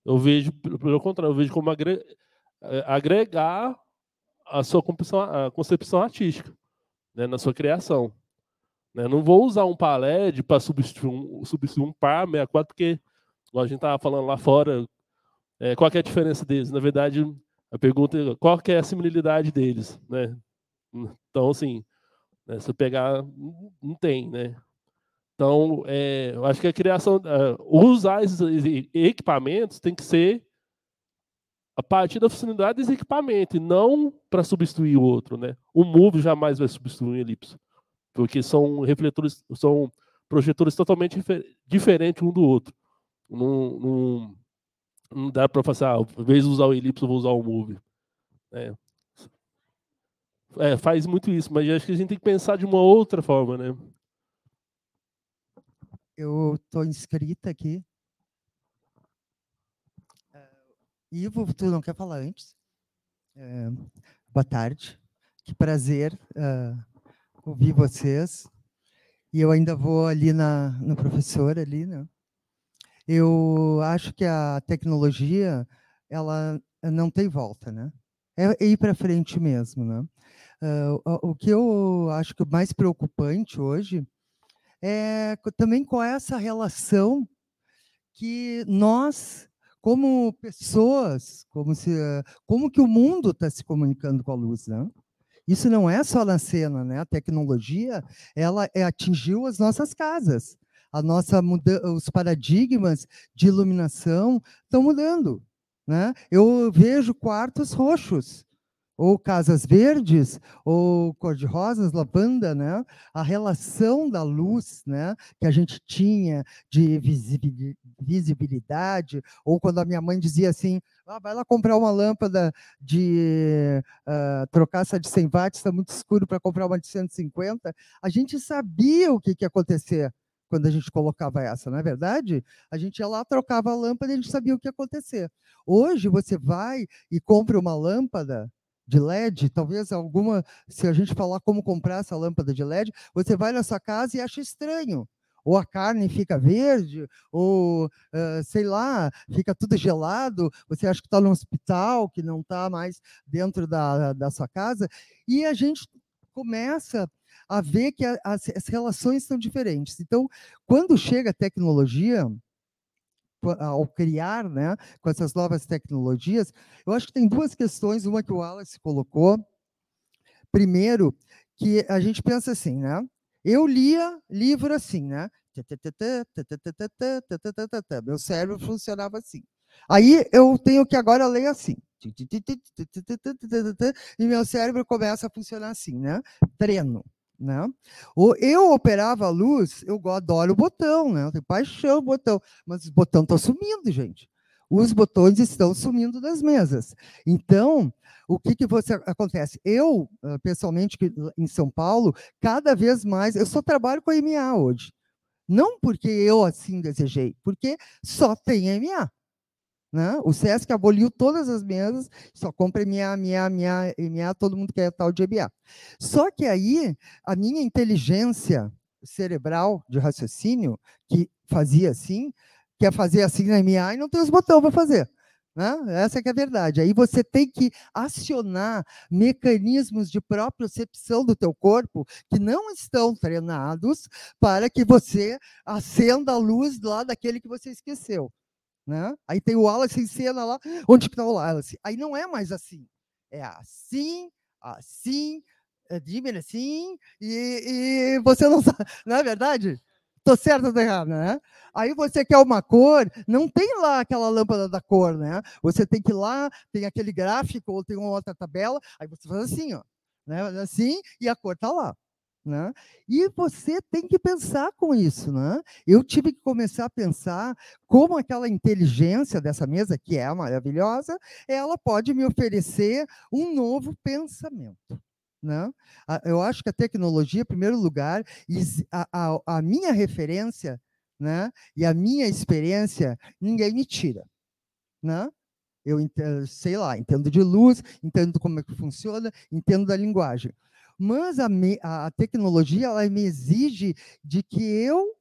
Eu vejo, pelo contrário, eu vejo como eh, agregar a sua concepção, a concepção artística né, na sua criação. Né? Não vou usar um par LED para substituir um, substituir um par 64, porque a gente estava falando lá fora, é, qual é a diferença deles? Na verdade, a pergunta é qual é a similaridade deles, né? Então, assim, né, se eu pegar, não tem, né? Então, é, eu acho que a criação, uh, usar esses equipamentos tem que ser a partir da funcionalidade desse equipamento, e não para substituir o outro. Né? O Move jamais vai substituir um elipso, porque são refletores, são projetores totalmente diferentes um do outro. Não, não, não dá para fazer, ah, em vez de usar o elipso, eu vou usar o Move. É. é, faz muito isso, mas acho que a gente tem que pensar de uma outra forma, né? Eu estou inscrita aqui Ivo, tu não quer falar antes? É, boa tarde. Que prazer uh, ouvir vocês. E eu ainda vou ali na, no professor ali, né? Eu acho que a tecnologia, ela não tem volta, né? É ir para frente mesmo, né? Uh, o que eu acho que mais preocupante hoje é também com essa relação que nós como pessoas, como se, como que o mundo está se comunicando com a luz, né? Isso não é só na cena, né? A tecnologia, ela é, atingiu as nossas casas. A nossa muda os paradigmas de iluminação estão mudando, né? Eu vejo quartos roxos ou casas verdes, ou cor-de-rosas, lavanda, né? A relação da luz, né? Que a gente tinha de visibilidade, ou quando a minha mãe dizia assim, ah, vai lá comprar uma lâmpada de uh, trocar essa de 100 watts, está muito escuro para comprar uma de 150, a gente sabia o que, que ia acontecer quando a gente colocava essa, não é verdade? A gente ia lá, trocava a lâmpada e a gente sabia o que ia acontecer. Hoje você vai e compra uma lâmpada, de LED, talvez alguma, se a gente falar como comprar essa lâmpada de LED, você vai na sua casa e acha estranho. Ou a carne fica verde, ou uh, sei lá, fica tudo gelado, você acha que está no hospital, que não está mais dentro da, da sua casa, e a gente começa a ver que a, as, as relações são diferentes. Então, quando chega a tecnologia, ao criar, né, com essas novas tecnologias, eu acho que tem duas questões, uma que o Wallace colocou. Primeiro, que a gente pensa assim, né? Eu lia livro assim, né? Meu cérebro funcionava assim. Aí eu tenho que agora ler assim. E meu cérebro começa a funcionar assim, né? Treino. Né? Eu operava a luz, eu adoro o botão, né? Eu tenho paixão o botão, mas os botões estão sumindo, gente. Os botões estão sumindo das mesas. Então, o que, que você acontece? Eu, ah, pessoalmente, em São Paulo, cada vez mais, eu só trabalho com a MA hoje. Não porque eu assim desejei, porque só tem MA. Né? O SESC aboliu todas as mesas, só compra MA, MA, MA, MA, todo mundo quer tal de EBA. Só que aí, a minha inteligência cerebral de raciocínio, que fazia assim, quer fazer assim na MA e não tem os botões para fazer. Né? Essa é, a verdade. Aí você tem que acionar mecanismos de propriocepção do teu corpo que não estão treinados para que você acenda a luz lá daquele que você esqueceu. Né? Aí tem o Wallace em cena lá, onde está o Wallace? Aí não é mais assim. É assim, assim, é assim, e, e você não [LAUGHS] sabe, não é verdade? Tô certo ou tô errado, né? Aí você quer uma cor, não tem lá aquela lâmpada da cor, né? Você tem que ir lá, tem aquele gráfico ou tem uma outra tabela, aí você faz assim, ó, né? Assim, e a cor tá lá. Né? E você tem que pensar com isso. Né? Eu tive que começar a pensar como aquela inteligência dessa mesa, que é maravilhosa, ela pode me oferecer um novo pensamento. Né? Eu acho que a tecnologia, em primeiro lugar, a, a, a minha referência né, e a minha experiência, ninguém me tira. Né? Eu sei lá, entendo de luz, entendo como é que funciona, entendo da linguagem. Mas a, a, tecnologia ela me exige de que eu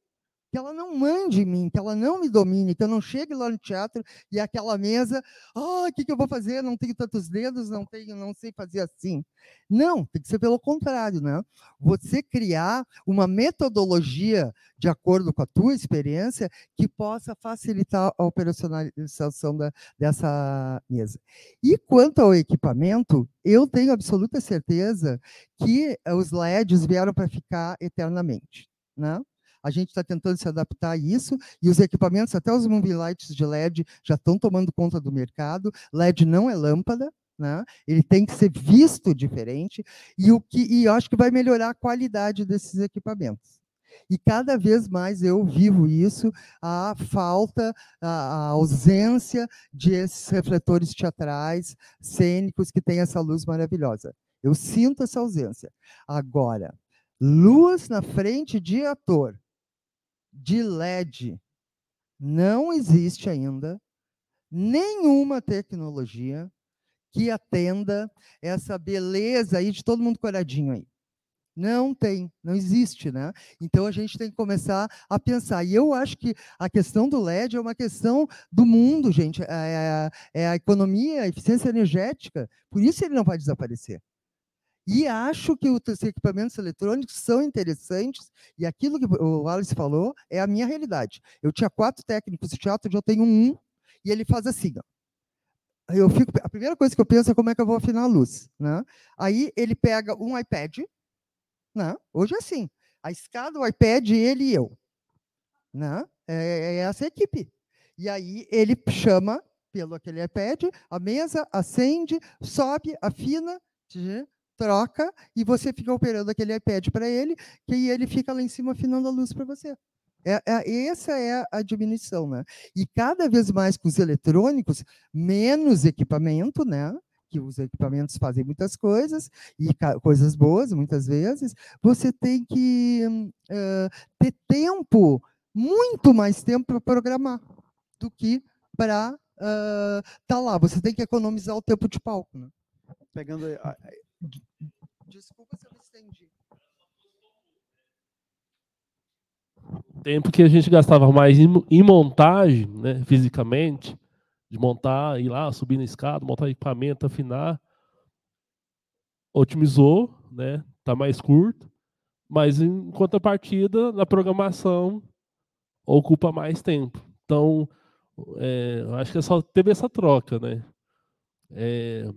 que ela não mande em mim, que ela não me domine, que eu não chegue lá no teatro e aquela mesa, ah, oh, o que, que eu vou fazer? Não tenho tantos dedos, não tenho, não sei fazer assim. Não, tem que ser pelo contrário, né? Você criar uma metodologia de acordo com a tua experiência que possa facilitar a operacionalização da, dessa mesa. E quanto ao equipamento, eu tenho absoluta certeza que os LEDs vieram para ficar eternamente, né? A gente está tentando se adaptar a isso e os equipamentos, até os movie lights de LED, já estão tomando conta do mercado. LED não é lâmpada, né? Ele tem que ser visto diferente e o que e acho que vai melhorar a qualidade desses equipamentos. E cada vez mais eu vivo isso, a falta, a, ausência de esses refletores teatrais, cênicos que têm essa luz maravilhosa. Eu sinto essa ausência. Agora, luz na frente de ator, de LED, não existe ainda nenhuma tecnologia que atenda essa beleza aí de todo mundo coradinho aí. Não tem, não existe, né? Então a gente tem que começar a pensar. E eu acho que a questão do LED é uma questão do mundo, gente. É, é, é a economia, a eficiência energética. Por isso ele não vai desaparecer. E acho que os equipamentos eletrônicos são interessantes, e aquilo que o Alice falou é a minha realidade. Eu tinha quatro técnicos de teatro, hoje eu tenho um, e ele faz assim. Ó. Eu fico, a primeira coisa que eu penso é como é que eu vou afinar a luz. Né? Aí ele pega um iPad, né? hoje é assim, a escada, o iPad, ele e eu. Né? É, é essa equipe. E aí ele chama pelo aquele iPad, a mesa, acende, sobe, afina, troca e você fica operando aquele iPad para ele, que ele fica lá em cima afinando a luz para você. É, é, essa é a diminuição, né? E cada vez mais com os eletrônicos, menos equipamento, né? Que os equipamentos fazem muitas coisas, e coisas boas, muitas vezes, você tem que uh, ter tempo, muito mais tempo para programar do que para estar uh, tá lá. Você tem que economizar o tempo de palco. Né? Pegando Desculpa se eu me estendi. Tempo que a gente gastava mais em, em montagem, né, fisicamente, de montar, ir lá, subir na escada, montar equipamento, afinar, otimizou, né, tá mais curto, mas em contrapartida, na programação, ocupa mais tempo. Então, é, acho que é só teve essa troca, né? É,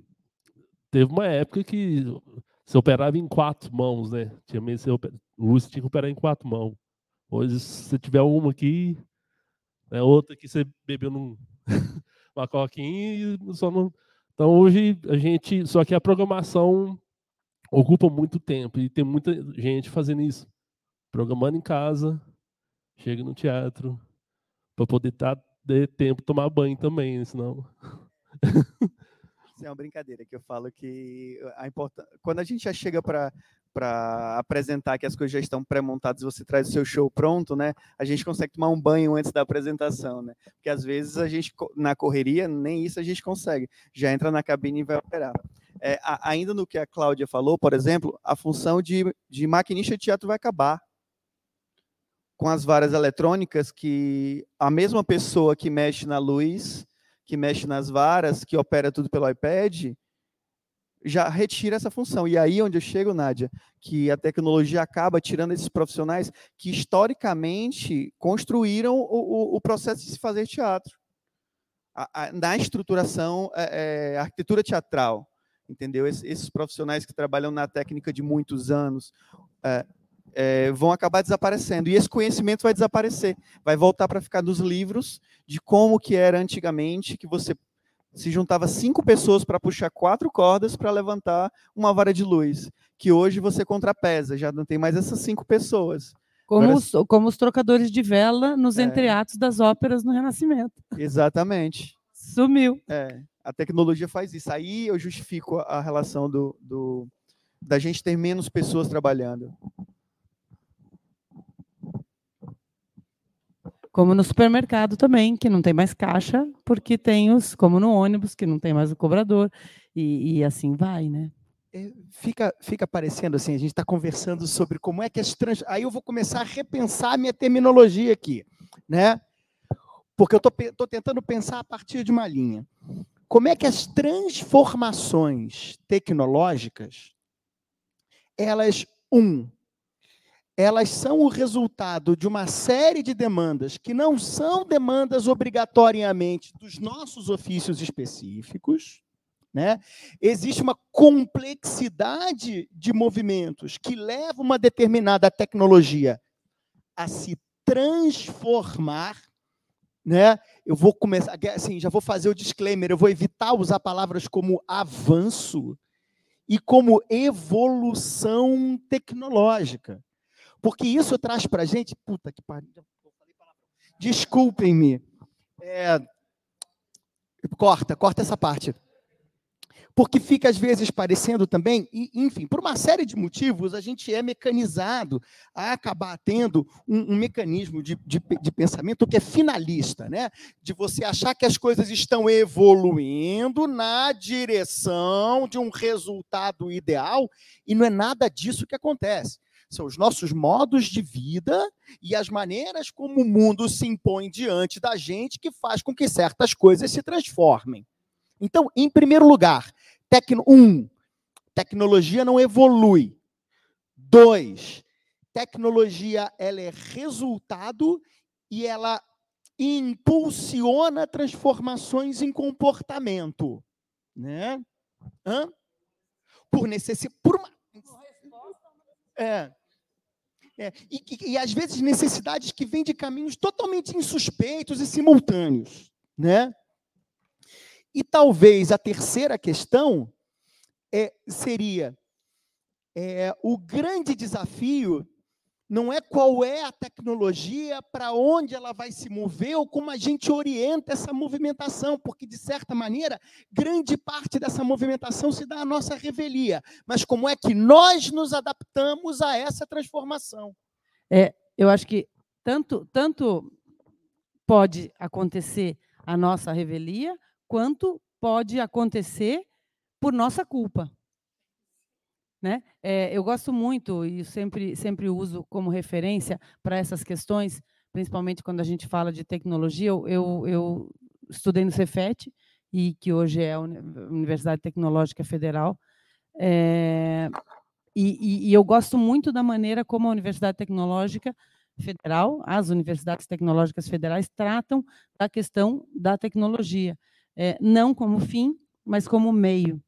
teve uma época que você operava em quatro mãos, né? Tinha mesmo, você oper... Luz tinha que operar em quatro mãos. Hoje, se você tiver uma aqui, né, outra que você bebeu num... [LAUGHS] uma coquinha e só não. Então hoje a gente. Só que a programação ocupa muito tempo e tem muita gente fazendo isso. Programando em casa, chega no teatro, para poder tá, ter tempo tomar banho também, senão. [LAUGHS] Isso é uma brincadeira que eu falo que a importância quando a gente já chega para para apresentar que as coisas já estão pré-montadas, você traz o seu show pronto, né? A gente consegue tomar um banho antes da apresentação, né? Porque às vezes a gente na correria nem isso a gente consegue. Já entra na cabine e vai operar. É, ainda no que a Cláudia falou, por exemplo, a função de, de maquinista de teatro vai acabar com as varas eletrônicas que a mesma pessoa que mexe na luz que mexe nas varas, que opera tudo pelo iPad, já retira essa função. E aí onde eu chego, Nádia, que a tecnologia acaba tirando esses profissionais que historicamente construíram o, o, o processo de se fazer teatro. Na estruturação, é, é, arquitetura teatral, entendeu? Es, esses profissionais que trabalham na técnica de muitos anos, é, é, vão acabar desaparecendo. E esse conhecimento vai desaparecer, vai voltar para ficar nos livros de como que era antigamente, que você se juntava cinco pessoas para puxar quatro cordas para levantar uma vara de luz, que hoje você contrapesa, já não tem mais essas cinco pessoas. Como, Agora- os, como os trocadores de vela nos É. entreatos das óperas no Renascimento. [LAUGHS] Exatamente. Sumiu. É, a tecnologia faz isso. Aí eu justifico a relação do, do- da gente ter menos pessoas trabalhando. Como no supermercado também, que não tem mais caixa, porque tem os, como no ônibus, que não tem mais o cobrador, e, e assim vai, né? É, Fica, fica parecendo assim, a gente está conversando sobre como é que as trans... Aí eu vou começar a repensar a minha terminologia aqui, né? Porque eu estou tentando pensar a partir de uma linha. Como é que as transformações tecnológicas, elas, um, elas são o resultado de uma série de demandas que não são demandas obrigatoriamente dos nossos ofícios específicos, né? Existe uma complexidade de movimentos que leva uma determinada tecnologia a se transformar, né? Eu vou começar, assim, já vou fazer o disclaimer, eu vou evitar usar palavras como avanço e como evolução tecnológica. Porque isso traz para a gente. Puta que pariu. Desculpem-me. É, corta, corta essa parte. Porque fica, às vezes, parecendo também, e, enfim, por uma série de motivos, a gente é mecanizado a acabar tendo um, um mecanismo de, de, de pensamento que é finalista, né? De você achar que as coisas estão evoluindo na direção de um resultado ideal, e não é nada disso que acontece são os nossos modos de vida e as maneiras como o mundo se impõe diante da gente que faz com que certas coisas se transformem. Então, em primeiro lugar, tecno, um, tecnologia não evolui. Dois, tecnologia ela é resultado e ela impulsiona transformações em comportamento, né? Hã? Por necessidade, por uma é. É, e, e, às vezes necessidades que vêm de caminhos totalmente insuspeitos e simultâneos, né? E talvez a terceira questão é, seria é, o grande desafio não é qual é a tecnologia, para onde ela vai se mover ou como a gente orienta essa movimentação, porque, de certa maneira, grande parte dessa movimentação se dá à nossa revelia. Mas como é que nós nos adaptamos a essa transformação? É, eu acho que tanto, tanto pode acontecer a nossa revelia, quanto pode acontecer por nossa culpa. Né? É, eu gosto muito e sempre, sempre uso como referência para essas questões, principalmente quando a gente fala de tecnologia. Eu, eu, eu estudei no Cefet, e que hoje é a Universidade Tecnológica Federal, é, e, e, e eu gosto muito da maneira como a Universidade Tecnológica Federal, as universidades tecnológicas federais tratam da questão da tecnologia, é, não como fim, mas como meio.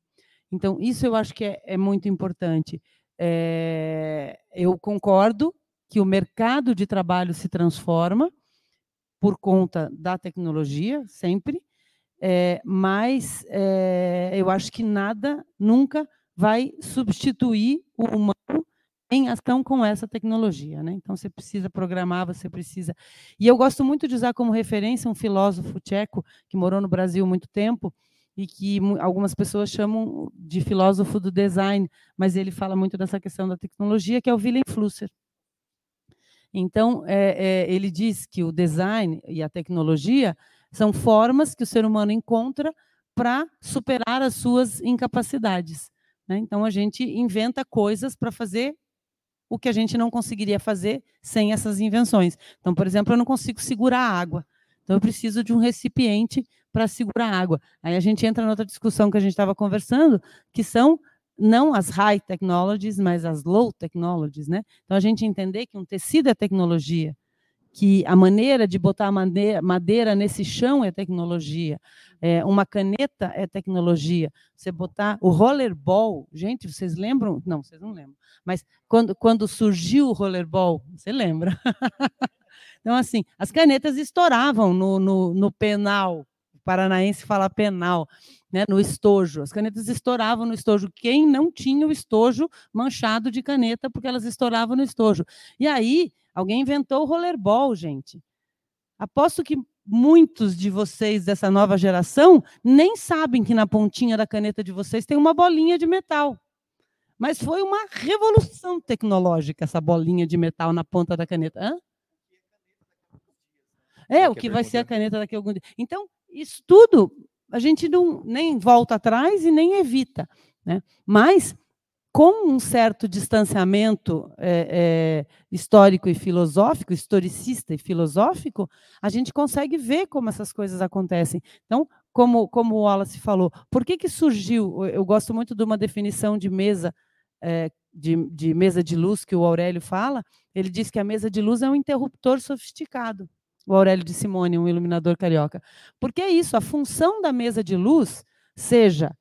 Então, isso eu acho que é, é muito importante. É, eu concordo que o mercado de trabalho se transforma por conta da tecnologia, sempre, é, mas eu acho que nada nunca vai substituir o humano em ação com essa tecnologia. Né? Então, você precisa programar, você precisa. E eu gosto muito de usar como referência um filósofo tcheco que morou no Brasil muito tempo e que algumas pessoas chamam de filósofo do design, mas ele fala muito dessa questão da tecnologia, que é o Willem Flusser. Então, é, é, ele diz que o design e a tecnologia são formas que o ser humano encontra para superar as suas incapacidades. Né? Então, a gente inventa coisas para fazer o que a gente não conseguiria fazer sem essas invenções. Então, por exemplo, eu não consigo segurar a água. Então, eu preciso de um recipiente para segurar água. Aí a gente entra noutra discussão que a gente estava conversando, que são não as high technologies, mas as low technologies. Né? Então, a gente entender que um tecido é tecnologia, que a maneira de botar madeira nesse chão é tecnologia, é, uma caneta é tecnologia. Você botar o rollerball, gente, vocês lembram? Não, vocês não lembram. Mas quando, quando surgiu o rollerball, você lembra? [LAUGHS] então, assim, as canetas estouravam no, no, no penal paranaense fala penal, né, no estojo. As canetas estouravam no estojo. Quem não tinha o estojo manchado de caneta, porque elas estouravam no estojo. E aí, alguém inventou o rollerball, gente. Aposto que muitos de vocês dessa nova geração nem sabem que na pontinha da caneta de vocês tem uma bolinha de metal. Mas foi uma revolução tecnológica essa bolinha de metal na ponta da caneta. Hã? É, o que vai ser a caneta daqui a algum dia. Então, isso tudo a gente não nem volta atrás e nem evita. Né? Mas, com um certo distanciamento é, é, histórico e filosófico, historicista e filosófico, a gente consegue ver como essas coisas acontecem. Então, como, como o Wallace falou, por que, que surgiu? Eu gosto muito de uma definição de mesa, é, de, de mesa de luz que o Aurélio fala. Ele diz que a mesa de luz é um interruptor sofisticado o Aurélio de Simone, um iluminador carioca. Porque é isso, a função da mesa de luz, seja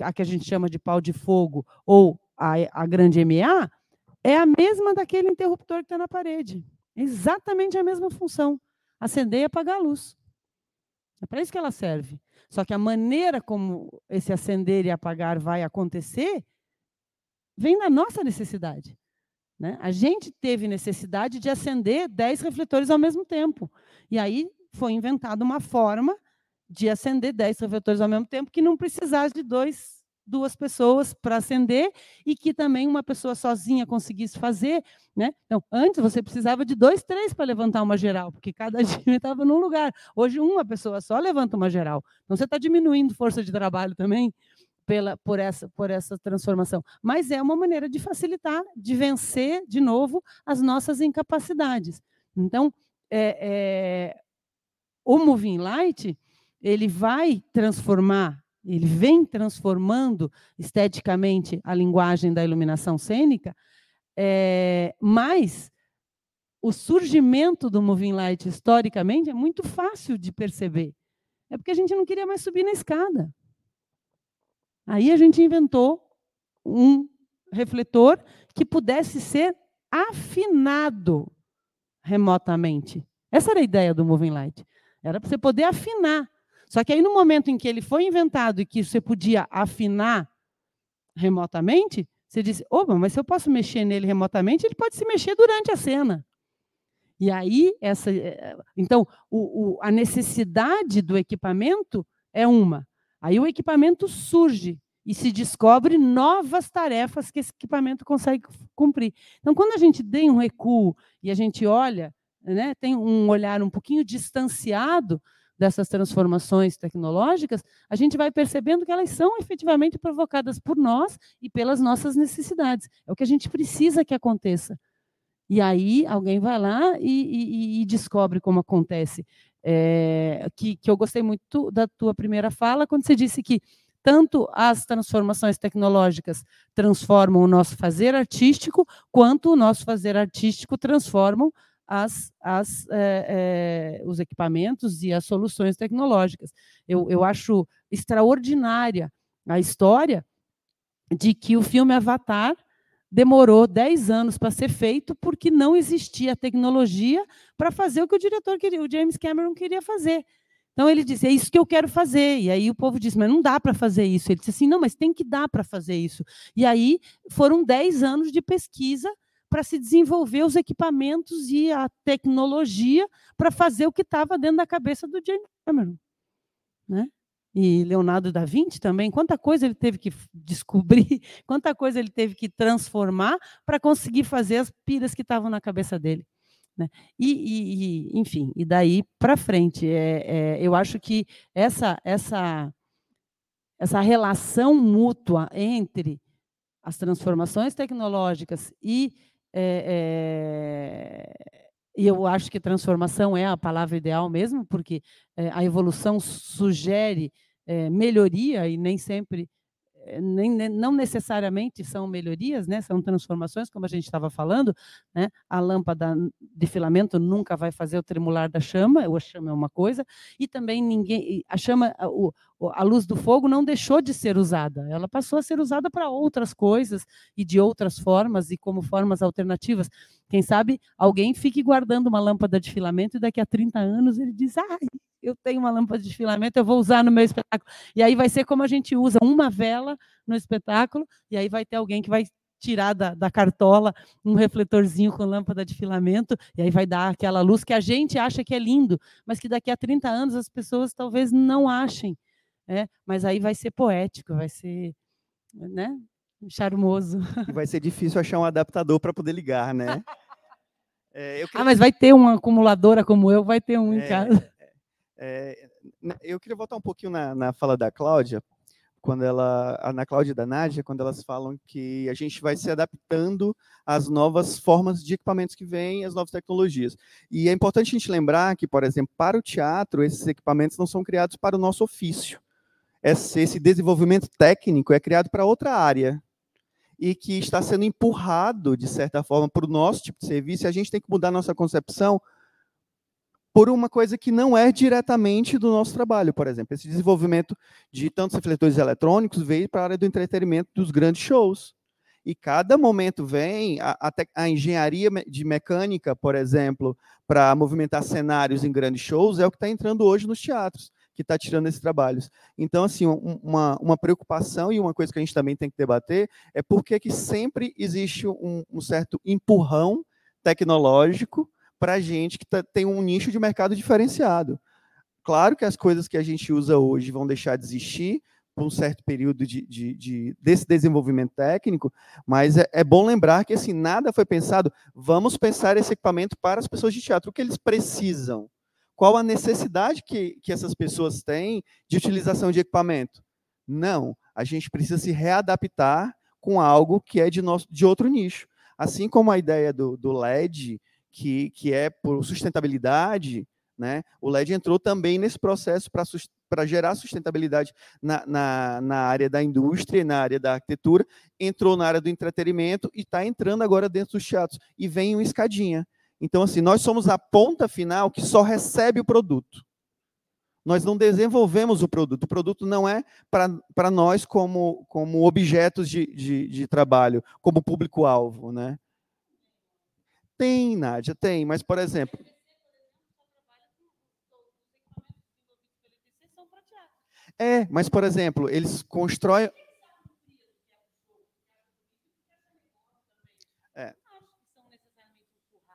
a que a gente chama de pau de fogo ou a, a grande MA, é a mesma daquele interruptor que está na parede. Exatamente a mesma função. Acender e apagar a luz. É para isso que ela serve. Só que a maneira como esse acender e apagar vai acontecer vem da nossa necessidade. Né? A gente teve necessidade de acender 10 refletores ao mesmo tempo. E aí foi inventada uma forma de acender 10 refletores ao mesmo tempo que não precisasse de dois, duas pessoas para acender e que também uma pessoa sozinha conseguisse fazer. Né? Então, antes você precisava de dois, três para levantar uma geral, porque cada [LAUGHS] dia estava num lugar. Hoje, uma pessoa só levanta uma geral. Então, você está diminuindo força de trabalho também pela, por, essa, por essa transformação. Mas é uma maneira de facilitar, de vencer, de novo, as nossas incapacidades. Então, é, é, o Moving Light, ele vai transformar, ele vem transformando esteticamente a linguagem da iluminação cênica, é, mas o surgimento do Moving Light historicamente é muito fácil de perceber. É porque a gente não queria mais subir na escada. Aí a gente inventou um refletor que pudesse ser afinado remotamente. Essa era a ideia do Moving Light. Era para você poder afinar. Só que aí, no momento em que ele foi inventado e que você podia afinar remotamente, você disse: opa, mas se eu posso mexer nele remotamente, ele pode se mexer durante a cena. E aí, essa, eh, então, o, o, a necessidade do equipamento é uma. Aí o equipamento surge e se descobre novas tarefas que esse equipamento consegue cumprir. Então, quando a gente tem um recuo e a gente olha, né, tem um olhar um pouquinho distanciado dessas transformações tecnológicas, a gente vai percebendo que elas são efetivamente provocadas por nós e pelas nossas necessidades. É o que a gente precisa que aconteça. E aí alguém vai lá e, e, e descobre como acontece é, que, que eu gostei muito da tua primeira fala, quando você disse que tanto as transformações tecnológicas transformam o nosso fazer artístico, quanto o nosso fazer artístico transformam as, as, é, é, os equipamentos e as soluções tecnológicas. Eu, eu acho extraordinária a história de que o filme Avatar demorou 10 anos para ser feito porque não existia tecnologia para fazer o que o diretor queria, o James Cameron queria fazer. Então ele disse: "É isso que eu quero fazer". E aí o povo disse: "Mas não dá para fazer isso". Ele disse assim: "Não, mas tem que dar para fazer isso". E aí foram 10 anos de pesquisa para se desenvolver os equipamentos e a tecnologia para fazer o que estava dentro da cabeça do James Cameron, né? E Leonardo da Vinci também, quanta coisa ele teve que descobrir, [LAUGHS] quanta coisa ele teve que transformar para conseguir fazer as piras que estavam na cabeça dele. Né? E, e, enfim, e daí para frente, é, é, eu acho que essa, essa, essa relação mútua entre as transformações tecnológicas e é, é e eu acho que transformação é a palavra ideal mesmo, porque é, a evolução sugere é, melhoria e nem sempre, nem, não necessariamente são melhorias, né? são transformações, como a gente estava falando. Né? A lâmpada de filamento nunca vai fazer o tremular da chama, ou a chama é uma coisa, e também ninguém. A chama, a, a luz do fogo não deixou de ser usada, ela passou a ser usada para outras coisas e de outras formas e como formas alternativas. Quem sabe alguém fique guardando uma lâmpada de filamento e daqui a 30 anos ele diz: ai, eu tenho uma lâmpada de filamento, eu vou usar no meu espetáculo. E aí vai ser como a gente usa uma vela no espetáculo, e aí vai ter alguém que vai tirar da, da cartola um refletorzinho com lâmpada de filamento, e aí vai dar aquela luz que a gente acha que é lindo, mas que daqui a 30 anos as pessoas talvez não achem. É, mas aí vai ser poético, vai ser né, charmoso. E vai ser difícil achar um adaptador para poder ligar, né? [LAUGHS] É, queria... Ah, mas vai ter uma acumuladora como eu, vai ter um é, em casa. É, é eu queria voltar um pouquinho na, na fala da Cláudia, quando ela, na Cláudia e da Nádia, quando elas falam que a gente vai se adaptando às novas formas de equipamentos que vêm, às novas tecnologias. E é importante a gente lembrar que, por exemplo, para o teatro, esses equipamentos não são criados para o nosso ofício. Esse, esse desenvolvimento técnico é criado para outra área e que está sendo empurrado, de certa forma, para o nosso tipo de serviço, e a gente tem que mudar nossa concepção por uma coisa que não é diretamente do nosso trabalho, por exemplo. Esse desenvolvimento de tantos refletores eletrônicos veio para a área do entretenimento dos grandes shows. E cada momento vem a, a, a engenharia de mecânica, por exemplo, para movimentar cenários em grandes shows, é o que está entrando hoje nos teatros que está tirando esses trabalhos. Então, assim, uma, uma preocupação e uma coisa que a gente também tem que debater é por que sempre existe um, um certo empurrão tecnológico para gente que tá, tem um nicho de mercado diferenciado. Claro que as coisas que a gente usa hoje vão deixar de existir por um certo período de, de, de desse desenvolvimento técnico, mas é, é, bom lembrar que assim nada foi pensado. Vamos pensar esse equipamento para as pessoas de teatro, o que eles precisam qual a necessidade que, que essas pessoas têm de utilização de equipamento? Não, a gente precisa se readaptar com algo que é de, nosso, de outro nicho. Assim como a ideia do, do LED, que, que é por sustentabilidade, né? o LED entrou também nesse processo para gerar sustentabilidade na, na, na, área da indústria, na área da arquitetura, entrou na área do entretenimento e está entrando agora dentro dos teatros. E vem uma escadinha. Então, assim, nós somos a ponta final que só recebe o produto. Nós não desenvolvemos o produto. O produto não é para nós como, como objetos de, de, de trabalho, como público-alvo. Né? Tem, Nádia, tem. Mas, por exemplo, É, mas, por exemplo, eles constroem.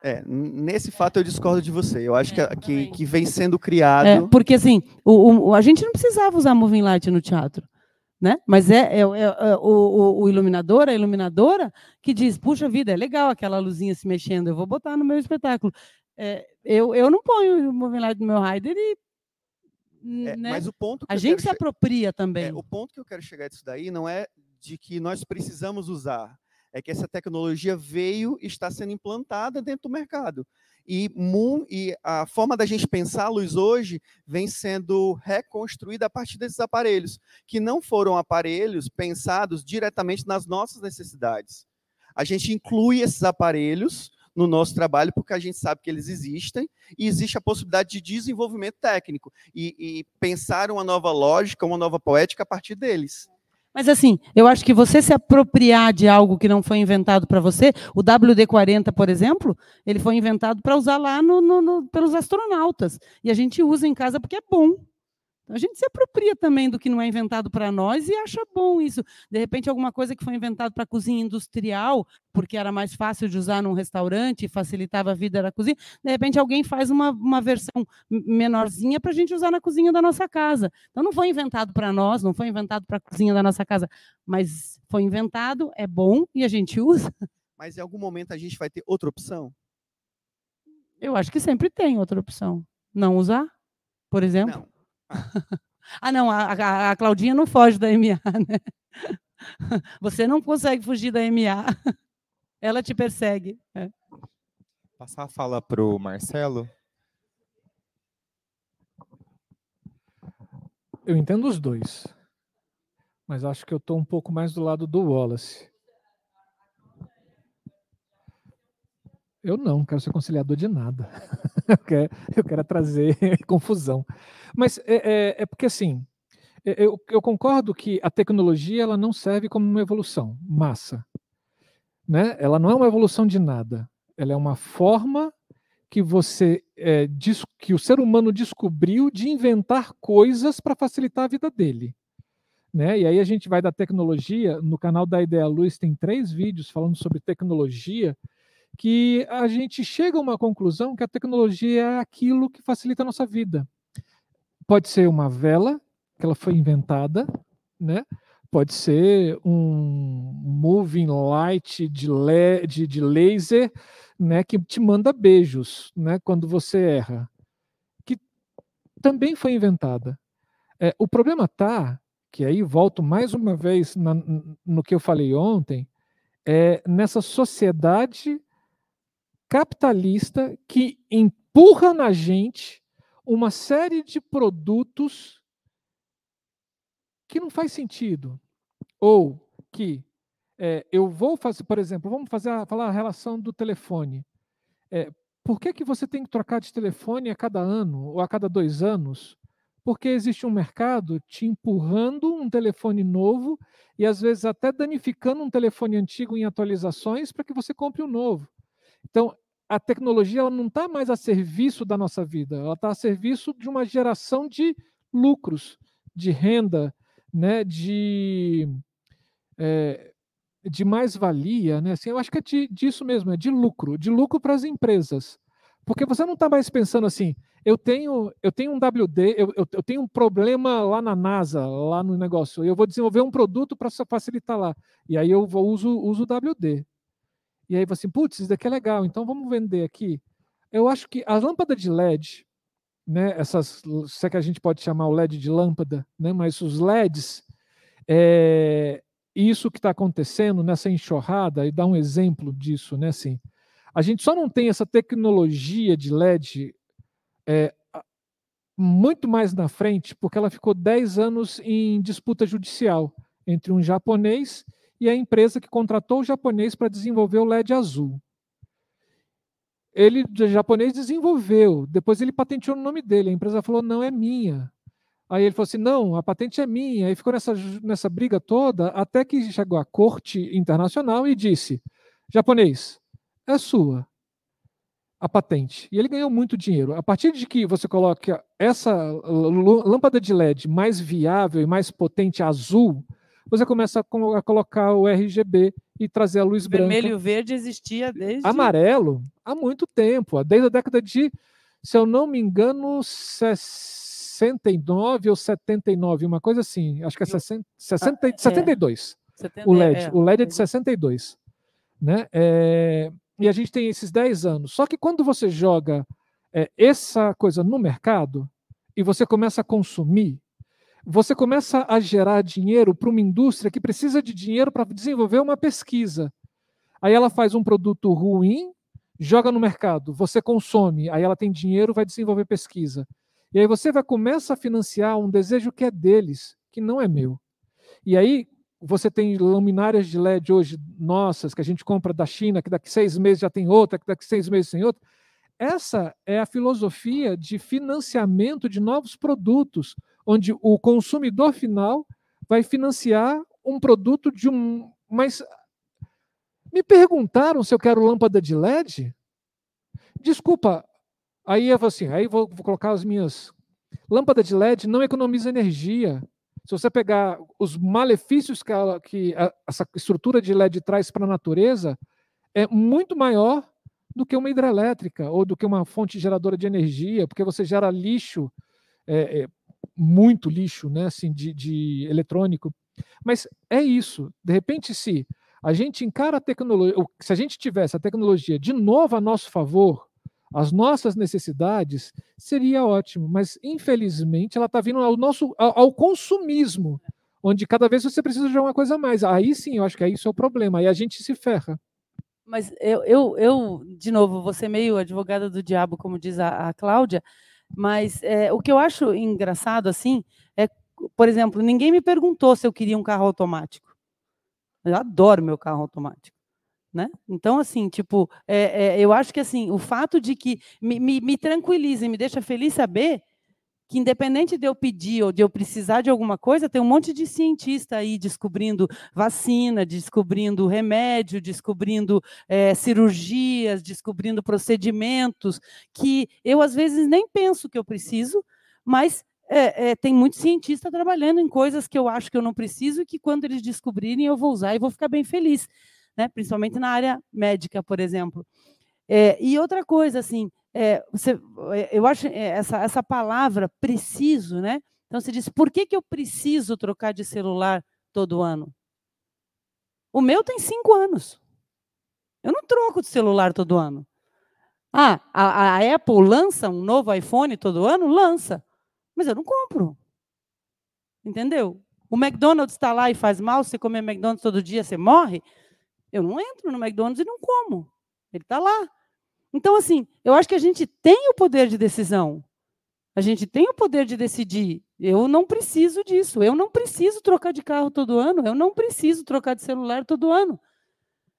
É, nesse fato eu discordo de você. Eu acho é, que, que, que, vem sendo criado. É, porque assim, o, o, a gente não precisava usar moving light no teatro. Né? Mas é, é, é, é o, o, iluminador, a iluminadora, que diz: puxa vida, é legal aquela luzinha se mexendo, eu vou botar no meu espetáculo. É, eu, eu não ponho o moving light no meu rider e. É, né? Mas o ponto a gente se apropria também. É, o ponto que eu quero chegar disso daí não é de que nós precisamos usar é que essa tecnologia veio e está sendo implantada dentro do mercado. E, e, a forma da gente pensar a luz hoje vem sendo reconstruída a partir desses aparelhos, que não foram aparelhos pensados diretamente nas nossas necessidades. A gente inclui esses aparelhos no nosso trabalho porque a gente sabe que eles existem e existe a possibilidade de desenvolvimento técnico e, e pensar uma nova lógica, uma nova poética a partir deles. Mas assim, eu acho que você se apropriar de algo que não foi inventado para você, o WD-40, por exemplo, ele foi inventado para usar lá no, no, no, pelos astronautas. E a gente usa em casa porque é bom. A gente se apropria também do que não é inventado para nós e acha bom isso. De repente, alguma coisa que foi inventado para cozinha industrial, porque era mais fácil de usar num restaurante e facilitava a vida da cozinha, de repente alguém faz uma, uma versão menorzinha para a gente usar na cozinha da nossa casa. Então, não foi inventado para nós, não foi inventado para a cozinha da nossa casa, mas foi inventado, é bom e a gente usa. Mas em algum momento a gente vai ter outra opção? Eu acho que sempre tem outra opção. Não usar, por exemplo? Não. Ah, não, a, a, a, Claudinha não foge da MA, né? Você não consegue fugir da MA. Ela te persegue. É. Passar a fala para o Marcelo. Eu entendo os dois, mas acho que eu estou um pouco mais do lado do Wallace. Eu não, quero ser conciliador de nada. [LAUGHS] eu, quero, eu quero trazer [LAUGHS] confusão. Mas é, é, é porque, assim, é, eu, eu, concordo que a tecnologia ela não serve como uma evolução, massa. Né? Ela não é uma evolução de nada. Ela é uma forma que você é, que o ser humano descobriu de inventar coisas para facilitar a vida dele. Né? E aí a gente vai da tecnologia, no canal da Ideia Luz tem três vídeos falando sobre tecnologia, que a gente chega a uma conclusão que a tecnologia é aquilo que facilita a nossa vida. Pode ser uma vela, que ela foi inventada, né? pode ser um moving light de, LED, de laser né, que te manda beijos né, quando você erra, que também foi inventada. É, o problema está, que aí volto mais uma vez na, no que eu falei ontem, é nessa sociedade capitalista que empurra na gente uma série de produtos que não faz sentido. Ou que é, eu vou fazer, por exemplo, vamos fazer a, falar a relação do telefone. É, por que, que você tem que trocar de telefone a cada ano ou a cada dois anos? Porque existe um mercado te empurrando um telefone novo e às vezes até danificando um telefone antigo em atualizações para que você compre um novo. Então, a tecnologia ela não está mais a serviço da nossa vida, ela está a serviço de uma geração de lucros, de renda, né, de, é, de mais-valia, né? Assim, eu acho que é de, disso mesmo, é de lucro, de lucro para as empresas. Porque você não está mais pensando assim, eu tenho, eu tenho um WD, eu, eu, eu, tenho um problema lá na NASA, lá no negócio, eu vou desenvolver um produto para facilitar lá. E aí eu vou, uso, uso o WD. E aí você, assim, putz, isso daqui é legal, então vamos vender aqui. Eu acho que a lâmpada de LED, né, essas, se é que a gente pode chamar o LED de lâmpada, né, mas os LEDs, é, isso que está acontecendo nessa enxurrada, e dá um exemplo disso, né, assim, a gente só não tem essa tecnologia de LED é, muito mais na frente, porque ela ficou 10 anos em disputa judicial entre um japonês e a empresa que contratou o japonês para desenvolver o LED azul ele, o japonês, desenvolveu. Depois ele patenteou no nome dele. A empresa falou: não, é minha. Aí ele falou assim: não, a patente é minha. Aí ficou nessa, nessa briga toda, até que chegou a corte internacional e disse: japonês, é sua a patente. E ele ganhou muito dinheiro. A partir de que você coloca essa lâmpada de LED mais viável e mais potente azul, você começa a, colocar o RGB e trazer a luz o branca. Vermelho e verde existia desde. Amarelo há muito tempo, desde a década de, se eu não me engano, 69 ou 79, uma coisa assim. Acho que é 60, 60, ah, 72. É. o LED. É, o LED é de 62. Né? É, e a gente tem esses 10 anos. Só que quando você joga é, essa coisa no mercado e você começa a consumir, você começa a gerar dinheiro para uma indústria que precisa de dinheiro para desenvolver uma pesquisa. Aí ela faz um produto ruim, joga no mercado, você consome, aí ela tem dinheiro, vai desenvolver pesquisa. E aí você vai começa a financiar um desejo que é deles, que não é meu. E aí você tem luminárias de LED hoje nossas que a gente compra da China, que daqui seis meses já tem outra, que daqui seis meses tem outra. Essa é a filosofia de financiamento de novos produtos, onde o consumidor final vai financiar um produto de um. Mas me perguntaram se eu quero lâmpada de LED? Desculpa, aí eu vou assim, aí vou, vou colocar as minhas. Lâmpada de LED não economiza energia. Se você pegar os malefícios que, ela, que a, essa estrutura de LED traz para a natureza, é muito maior do que uma hidrelétrica ou do que uma fonte geradora de energia, porque você gera lixo é, é, muito lixo, né, assim, de, de eletrônico. Mas é isso. De repente, se a gente encara a tecnologia, se a gente tivesse a tecnologia de novo a nosso favor, as nossas necessidades, seria ótimo. Mas, infelizmente, ela está vindo ao nosso ao, ao, consumismo, onde cada vez você precisa de uma coisa a mais. Aí sim, eu acho que é isso é o problema. Aí a gente se ferra. Mas eu, eu, eu de novo, ser meio advogada do diabo, como diz a, a Cláudia, mas é, o que eu acho engraçado assim é, por exemplo, ninguém me perguntou se eu queria um carro automático. Eu adoro meu carro automático. Né? Então, assim, tipo, é, é, eu acho que assim, o fato de que me, me, me tranquiliza e me deixa feliz saber que independente de eu pedir ou de eu precisar de alguma coisa, tem um monte de cientista aí descobrindo vacina, descobrindo remédio, descobrindo é, cirurgias, descobrindo procedimentos que eu às vezes nem penso que eu preciso, mas é, é, tem muito cientista trabalhando em coisas que eu acho que eu não preciso e que quando eles descobrirem eu vou usar e vou ficar bem feliz, né? Principalmente na área médica, por exemplo. É, e outra coisa, assim, é, você, é, eu acho é, essa, essa palavra preciso, né? Então você diz, por que, que eu preciso trocar de celular todo ano? O meu tem cinco anos. Eu não troco de celular todo ano. Ah, a, a Apple lança um novo iPhone todo ano? Lança. Mas eu não compro. Entendeu? O McDonald's está lá e faz mal, você comer McDonald's todo dia, você morre. Eu não entro no McDonald's e não como. Ele está lá. Então, assim, eu acho que a gente tem o poder de decisão. A gente tem o poder de decidir. Eu não preciso disso. Eu não preciso trocar de carro todo ano. Eu não preciso trocar de celular todo ano.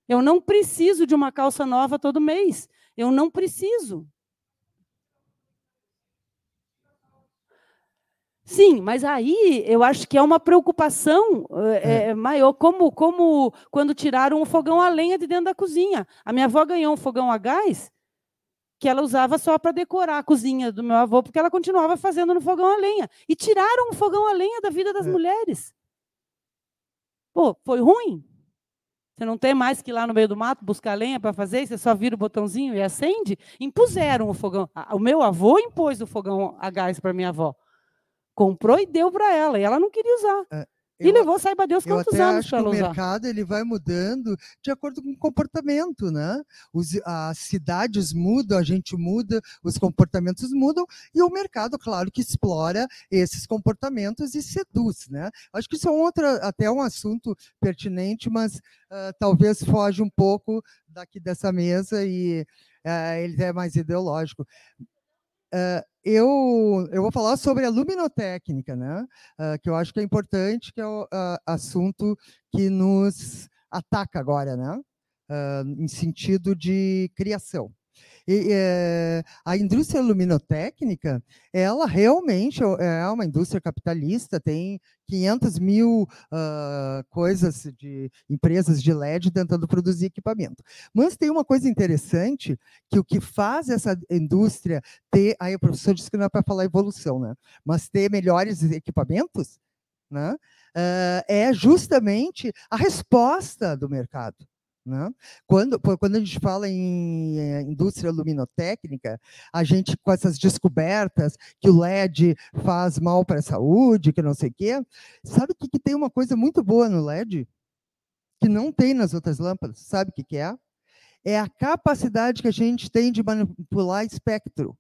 Eu não preciso de uma calça nova todo mês. Eu não preciso. Sim, mas aí eu acho que é uma preocupação é, maior, como, como quando tiraram o fogão a lenha de dentro da cozinha. A minha avó ganhou um fogão a gás que ela usava só para decorar a cozinha do meu avô, porque ela continuava fazendo no fogão a lenha. E tiraram o fogão a lenha da vida das é. mulheres. Pô, foi ruim? Você não tem mais que ir lá no meio do mato buscar lenha para fazer, você só vira o botãozinho e acende? Impuseram o fogão. O meu avô impôs o fogão a gás para minha avó. Comprou e deu para ela, e ela não queria usar. É. E eu, levou, saiba Deus quantos anos acho que o mercado ele vai mudando de acordo com o comportamento, né? Os, as cidades mudam, a gente muda, os comportamentos mudam e o mercado, claro, que explora esses comportamentos e seduz, né? Acho que isso é outro, até um assunto pertinente, mas uh, talvez foge um pouco daqui dessa mesa e uh, ele é mais ideológico. Uh, eu, eu vou falar sobre a luminotécnica, né? Uh, que eu acho que é importante, que é o uh, assunto que nos ataca agora, né? em sentido de criação. E, é, a indústria luminotécnica, ela realmente é uma indústria capitalista, tem 500 mil uh, coisas de empresas de LED tentando produzir equipamento. Mas tem uma coisa interessante, que o que faz essa indústria ter, aí o professor disse que não é para falar evolução, né? mas ter melhores equipamentos, né? Uh, é justamente a resposta do mercado. Né? Quando, quando a gente fala em eh, indústria luminotécnica, a gente, com essas descobertas que o LED faz mal para a saúde, que não sei o quê, sabe que, que tem uma coisa muito boa no LED? Que não tem nas outras lâmpadas, sabe o que, que é? É a capacidade que a gente tem de manipular espectro.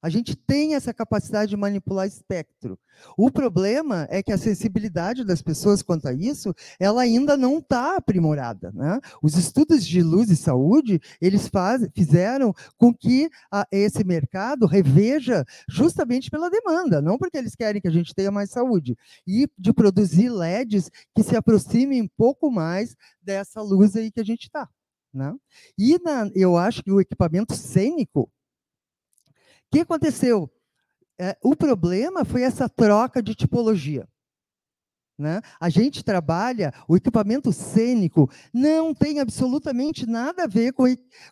A gente tem essa capacidade de manipular espectro. O problema é que a sensibilidade das pessoas quanto a isso, ela ainda não está aprimorada. Né? Os estudos de luz e saúde, eles faz, fizeram com que a, esse mercado reveja justamente pela demanda, não porque eles querem que a gente tenha mais saúde, e de produzir LEDs que se aproximem um pouco mais dessa luz aí que a gente está. Né? E na, eu acho que o equipamento cênico, o que aconteceu? É, o problema foi essa troca de tipologia. Né? A gente trabalha, o equipamento cênico não tem absolutamente nada a ver com,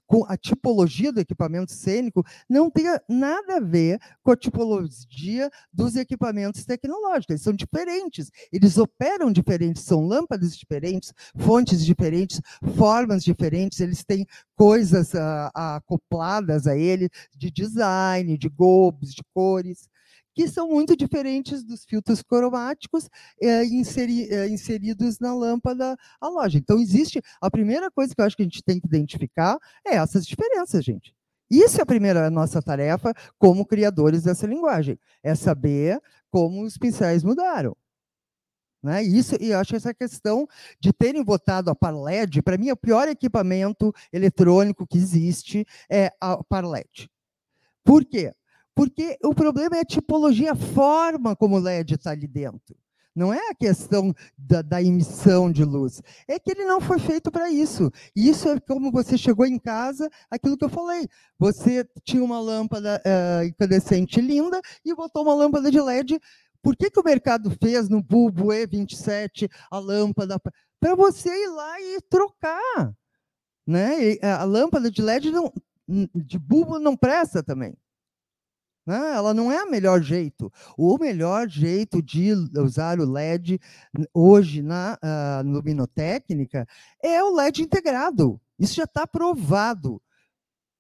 com, a tipologia do equipamento cênico, não tem nada a ver com a tipologia dos equipamentos tecnológicos. Eles são diferentes, eles operam diferentes, são lâmpadas diferentes, fontes diferentes, formas diferentes, eles têm coisas uh, acopladas a ele de design, de globos, de cores que são muito diferentes dos filtros cromáticos é, inseri, é, inseridos na lâmpada halógena. Então, existe. A primeira coisa que eu acho que a gente tem que identificar é essas diferenças, gente. Isso é a primeira nossa tarefa como criadores dessa linguagem, é saber como os pincéis mudaram. Né? Isso, e acho essa questão de terem votado a Parled, para mim, é o pior equipamento eletrônico que existe é a Parled. Por quê? Porque o problema é a tipologia, a forma como o LED está ali dentro. Não é a questão da, da, emissão de luz. É que ele não foi feito para isso. Isso é como você chegou em casa, aquilo que eu falei. Você tinha uma lâmpada uh, incandescente linda e botou uma lâmpada de LED. Por que, que o mercado fez no bulbo E27 a lâmpada? Para você ir lá e trocar. Né? E a lâmpada de LED não, de bulbo não presta também. Né? Ela não é o melhor jeito. O melhor jeito de usar o LED hoje na uh, luminotécnica é o LED integrado. Isso já está provado.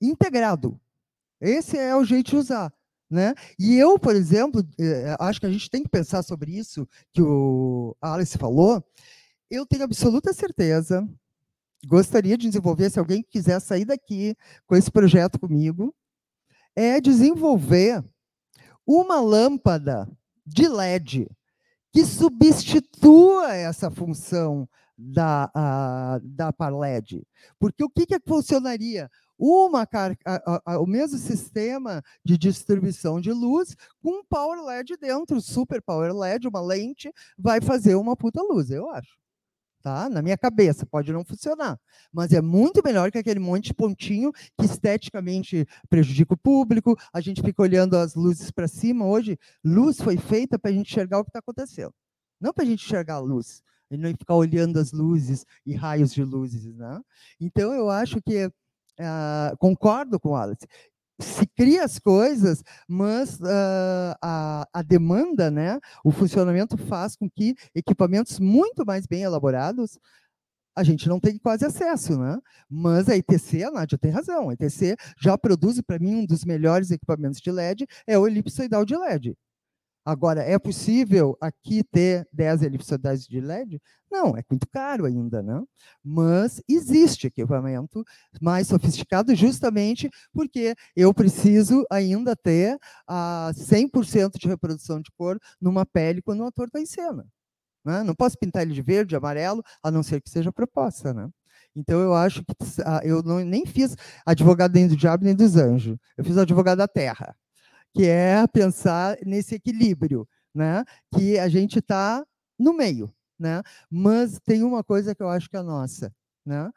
Integrado. Esse é o jeito de usar. Né? E eu, por exemplo, eh, acho que a gente tem que pensar sobre isso que o Alice falou. Eu tenho absoluta certeza, gostaria de desenvolver, se alguém quiser sair daqui com esse projeto comigo, é desenvolver uma lâmpada de LED que substitua essa função da, a, da par LED. Porque o que, que funcionaria? Uma, a, a, o mesmo sistema de distribuição de luz com um power LED dentro, super power LED, uma lente, vai fazer uma puta luz, eu acho tá? Na minha cabeça, pode não funcionar, mas é muito melhor que aquele monte de pontinho que esteticamente prejudica o público. A gente fica olhando as luzes para cima. Hoje, luz foi feita para a gente enxergar o que está acontecendo, não para a gente enxergar a luz. E não ficar olhando as luzes e raios de luzes, né? Então, eu acho que uh, concordo com o Alice se cria as coisas, mas uh, a, a demanda, né, o funcionamento faz com que equipamentos muito mais bem elaborados a gente não tem quase acesso, né? Mas a ITC, a Nádia tem razão, a ITC já produz para mim um dos melhores equipamentos de LED, é o elipsoidal de LED. Agora, é possível aqui ter 10 elipsoidais de LED? Não, é muito caro ainda, né? Mas existe equipamento mais sofisticado justamente porque eu preciso ainda ter a 100% de reprodução de cor numa pele quando o ator está em cena. Né? Não posso pintar ele de verde, amarelo, a não ser que seja proposta, né? Então eu acho que ah, eu não, nem fiz advogado nem do diabo nem dos anjos. Eu fiz advogado da terra que é pensar nesse equilíbrio, né? Que a gente está no meio, né? Mas tem uma coisa que eu acho que é nossa, né?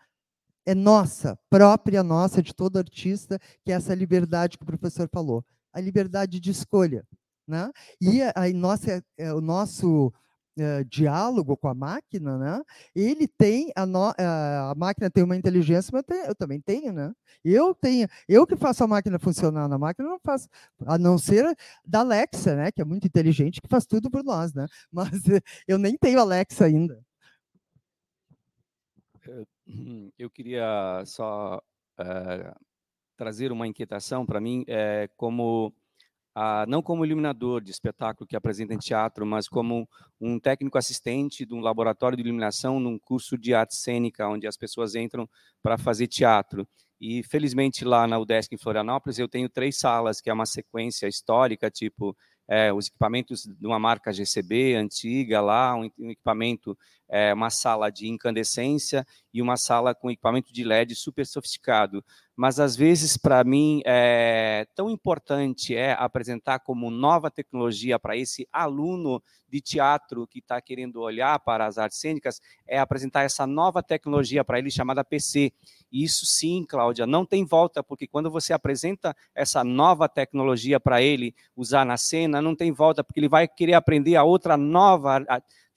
É nossa, própria nossa, de todo artista, que é essa liberdade que o professor falou, a liberdade de escolha, né? E a, a nossa, é, o nosso uh, diálogo com a máquina, né? Ele tem a, no, uh, a máquina tem uma inteligência, mas eu também tenho, né? Eu tenho, eu que faço a máquina funcionar na máquina, não faço, a não ser da Alexa, né? Que é muito inteligente, que faz tudo por nós, né? [LAUGHS] Mas eu nem tenho Alexa ainda. Eu queria só uh, trazer uma inquietação para mim, é, como ah, não como iluminador de espetáculo que apresenta em teatro, mas como um técnico assistente de um laboratório de iluminação num curso de arte cênica, onde as pessoas entram para fazer teatro. E, felizmente, lá na UDESC, em Florianópolis, eu tenho três salas, que é uma sequência histórica, tipo é, os equipamentos de uma marca GCB antiga lá, um, equipamento, é, uma sala de incandescência e uma sala com equipamento de LED super sofisticado. Mas às vezes para mim é tão importante é apresentar como nova tecnologia para esse aluno de teatro que está querendo olhar para as artes cênicas, é apresentar essa nova tecnologia para ele chamada PC. E isso sim, Cláudia, não tem volta, porque quando você apresenta essa nova tecnologia para ele usar na cena, não tem volta, porque ele vai querer aprender a outra nova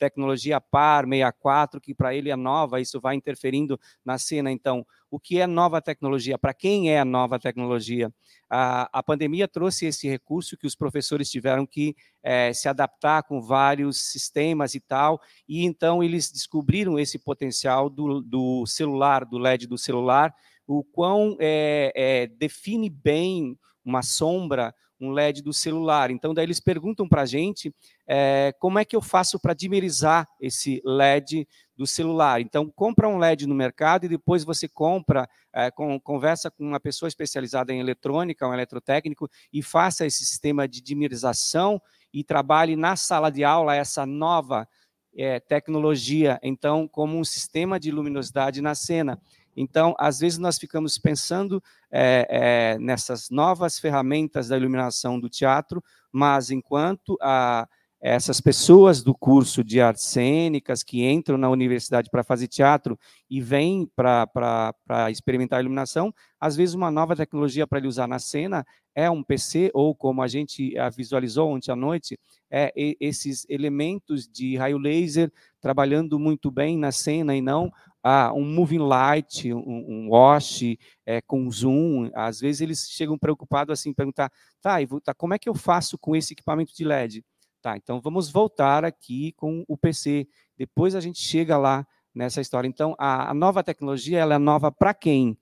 tecnologia par 64, que para ele é nova, isso vai interferindo na cena. Então, o que é nova tecnologia? Para quem é a nova tecnologia? A, a, pandemia trouxe esse recurso que os professores tiveram que é, se adaptar com vários sistemas e tal, e então eles descobriram esse potencial do, do celular, do LED do celular, o quão é, é, define bem uma sombra, um LED do celular. Então, daí eles perguntam para a gente é, como é que eu faço para dimerizar esse LED do celular. Então, compra um LED no mercado e depois você compra, é, com, conversa com uma pessoa especializada em eletrônica, um eletrotécnico, e faça esse sistema de dimerização e trabalhe na sala de aula essa nova é, tecnologia, então, como um sistema de luminosidade na cena. Então, às vezes, nós ficamos pensando é, é, nessas novas ferramentas da iluminação do teatro, mas enquanto a, essas pessoas do curso de artes cênicas que entram na universidade para fazer teatro e vêm para experimentar a iluminação, às vezes uma nova tecnologia para ele usar na cena é um PC, ou como a gente visualizou ontem à noite, é esses elementos de raio laser trabalhando muito bem na cena e não ah, um moving light, um, um wash é, com zoom. Às vezes eles chegam preocupados assim, perguntar, tá, tá, como é que eu faço com esse equipamento de LED? Tá, então vamos voltar aqui com o PC. Depois a gente chega lá nessa história. Então, a, a nova tecnologia ela é nova para quem?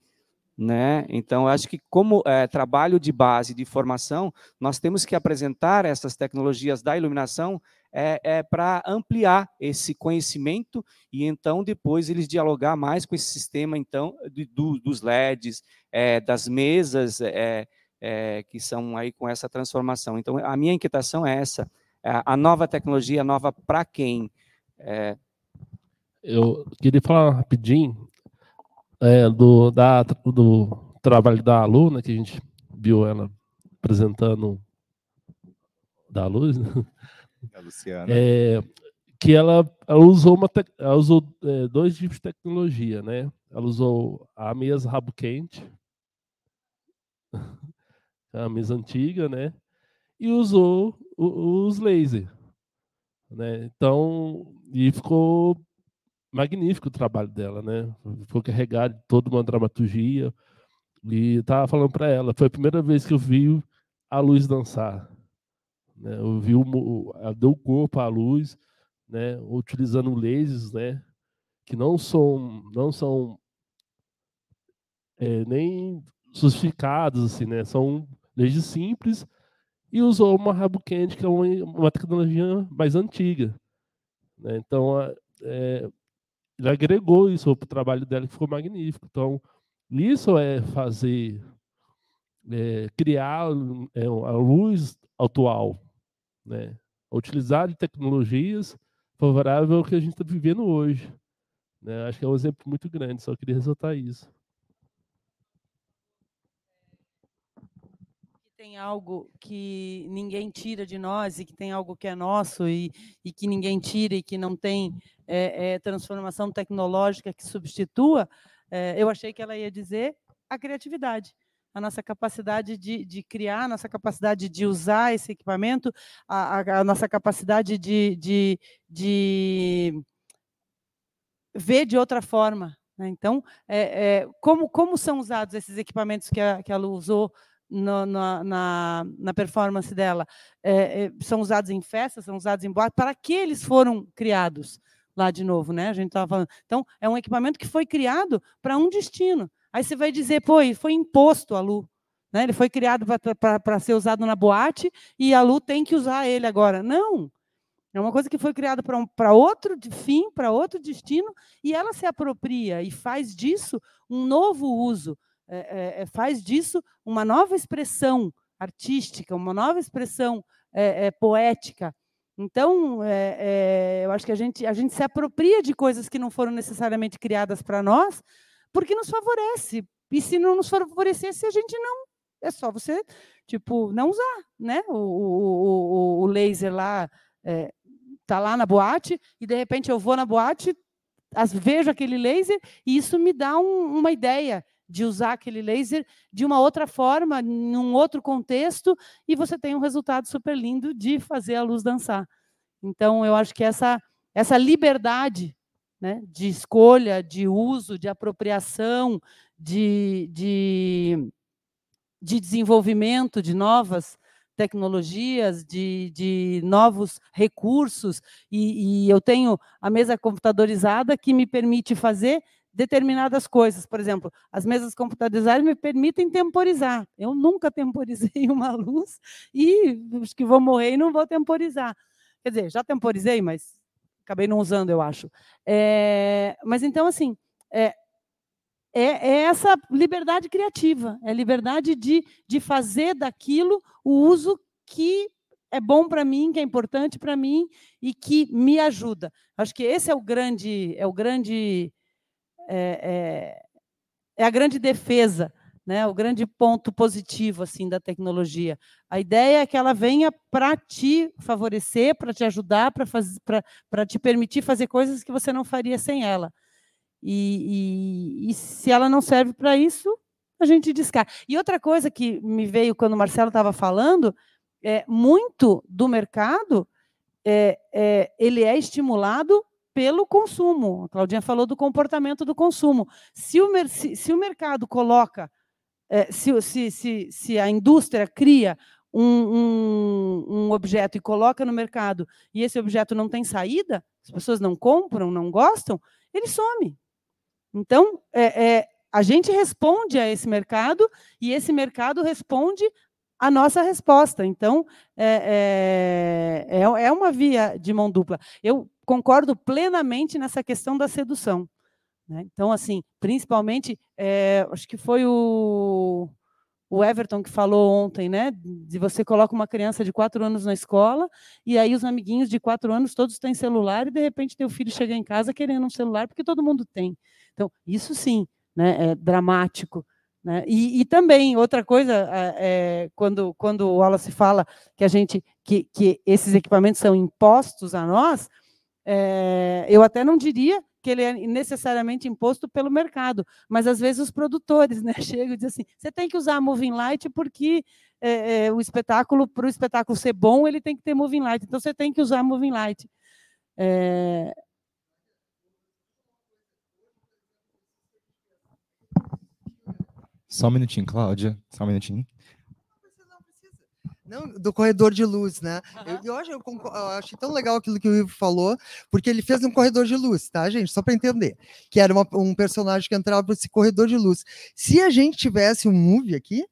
Né? Então, acho que como é, trabalho de base de formação, nós temos que apresentar essas tecnologias da iluminação é, é para ampliar esse conhecimento e então depois eles dialogar mais com esse sistema então de, do, dos LEDs, é, das mesas é, é, que são aí com essa transformação. Então, a minha inquietação é essa: a nova tecnologia, nova para quem? É... Eu queria falar rapidinho é, do, da, do trabalho da aluna, que a gente viu ela apresentando da luz, né? A Luciana. É, que ela, ela usou, uma te, ela usou é, dois tipos de tecnologia, né? Ela usou a mesa rabo quente, [LAUGHS] a mesa antiga, né? E usou os lasers. Né? Então, e ficou magnífico o trabalho dela, né? Ficou carregado de toda uma dramaturgia. E estava falando para ela, foi a primeira vez que eu vi a luz dançar. Né? Eu vi o, ela deu corpo à luz, né? Utilizando lasers, né? Que não são, não são é, nem sofisticados, assim, né? São lasers simples e usou uma quente, que é uma, uma tecnologia mais antiga. Né? Então, é, ele agregou isso para o trabalho dela, que ficou magnífico. Então, isso é fazer, é, criar é, a luz atual, né? utilizar de tecnologias favoráveis ao que a gente está vivendo hoje. Né? Acho que é um exemplo muito grande, só queria ressaltar isso. Tem algo que ninguém tira de nós e que tem algo que é nosso e, e que ninguém tira e que não tem é, é, transformação tecnológica que substitua, é, eu achei que ela ia dizer a criatividade a nossa capacidade de, de, criar, a nossa capacidade de usar esse equipamento, a, a, a nossa capacidade de, de, de, ver de outra forma. Né? Então, é, é, como, como são usados esses equipamentos que a, que a Lu usou no, na, na, na, performance dela é, é, são usados em festas, são usados em boates, para que eles foram criados lá de novo, né? A gente estava falando. Então, é um equipamento que foi criado para um destino. Aí você vai dizer, pô, foi imposto a Lu. Né? Ele foi criado para ser usado na boate e a Lu tem que usar ele agora. Não! É uma coisa que foi criada para um, outro fim, para outro destino, e ela se apropria e faz disso um novo uso é, é, é, faz disso uma nova expressão artística, uma nova expressão é, é poética. Então, é, eu acho que a gente, a gente se apropria de coisas que não foram necessariamente criadas para nós, porque nos favorece. E se não nos favorecesse, a gente não. É só você, tipo, não usar, né? O, o, o, o laser lá está lá na boate e de repente eu vou na boate, as, vejo aquele laser e isso me dá um, uma ideia de usar aquele laser de uma outra forma, num outro contexto, e você tem um resultado super lindo de fazer a luz dançar. Então, eu acho que essa, essa liberdade né, de escolha, de uso, de apropriação, de, de, de desenvolvimento de novas tecnologias, de, de novos recursos, e, e eu tenho a mesa computadorizada que me permite fazer determinadas coisas. Por exemplo, as mesas computadorizadas me permitem temporizar. Eu nunca temporizei [LAUGHS] uma luz e acho que vou morrer e não vou temporizar. Quer dizer, já temporizei, mas acabei não usando, eu acho. É, mas então, assim, é, é, é, essa liberdade criativa, é liberdade de, de fazer daquilo o uso que é bom para mim, que é importante para mim e que me ajuda. Acho que esse é o grande, é o grande é, é, é a grande defesa né, o grande ponto positivo assim da tecnologia. A ideia é que ela venha para te favorecer, para te ajudar, para te permitir fazer coisas que você não faria sem ela. E, e, e se ela não serve para isso, a gente descarta. E outra coisa que me veio quando o Marcelo estava falando, é muito do mercado é, é, ele é estimulado pelo consumo. A Claudinha falou do comportamento do consumo. Se o, se, se o mercado coloca, é, se, se, se, se a indústria cria um, um, um, objeto e coloca no mercado e esse objeto não tem saída, as pessoas não compram, não gostam, ele some. Então, é, é, a gente responde a esse mercado e esse mercado responde a nossa resposta. Então, é, é, é, é uma via de mão dupla. Eu concordo plenamente nessa questão da sedução. Né? Então, assim, principalmente, é, acho que foi o, o Everton que falou ontem, né? De você coloca uma criança de quatro anos na escola e aí os amiguinhos de quatro anos todos têm celular e de repente teu filho chega em casa querendo um celular porque todo mundo tem. Então, isso sim, né? É dramático. Né? E, e, também outra coisa, é, quando, quando o Wallace fala que a gente que, que esses equipamentos são impostos a nós, é, eu até não diria que ele é necessariamente imposto pelo mercado, mas às vezes os produtores né, [LAUGHS] chegam e dizem assim: você tem que usar a Moving Light porque é, é, o espetáculo, para o espetáculo ser bom, ele tem que ter Moving Light, então você tem que usar a Moving Light. É, Só um minutinho, Cláudia. Só um minutinho. Não, do corredor de luz, né? Eu, eu, acho, eu, eu achei tão legal aquilo que o Ivo falou, porque ele fez um corredor de luz, tá, gente? Só para entender. Que era uma, um personagem que entrava por esse corredor de luz. Se a gente tivesse um movie aqui,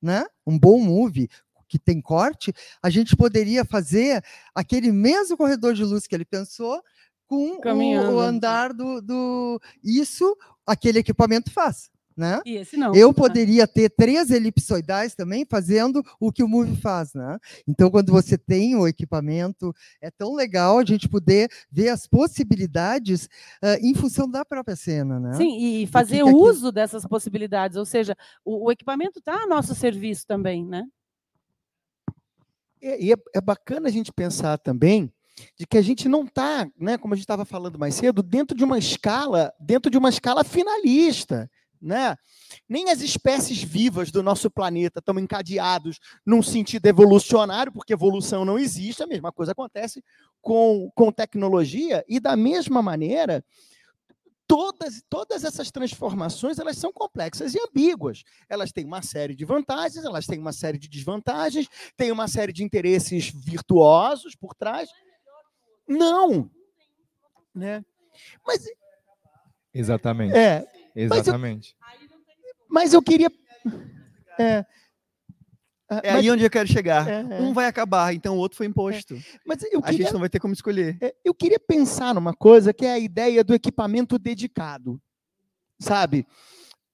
né? Um bom movie que tem corte, a gente poderia fazer aquele mesmo corredor de luz que ele pensou com o, o, andar do, do. Isso aquele equipamento faz né? E esse não. Eu poderia ter três elipsoidais também fazendo o que o Move faz, né? Então, quando você tem o equipamento, é tão legal a gente poder ver as possibilidades uh, em função da própria cena, né? Sim, e fazer que uso dessas possibilidades, ou seja, o, o equipamento está a nosso serviço também, né? E, é, é bacana a gente pensar também de que a gente não está, né, como a gente estava falando mais cedo, dentro de uma escala, dentro de uma escala finalista né? Nem as espécies vivas do nosso planeta estão encadeados num sentido evolucionário, porque evolução não existe, a mesma coisa acontece com, com tecnologia, e da mesma maneira, todas, todas essas transformações elas são complexas e ambíguas. Elas têm uma série de vantagens, elas têm uma série de desvantagens, têm uma série de interesses virtuosos por trás. Não! Né? Mas. Exatamente. É, Exatamente. Mas eu, mas eu queria. É, ah, é mas, aí onde eu quero chegar. É, é. Um vai acabar, então o outro foi imposto. É. Mas eu queria, a gente não vai ter como escolher. É, eu queria pensar numa coisa que é a ideia do equipamento dedicado. Sabe?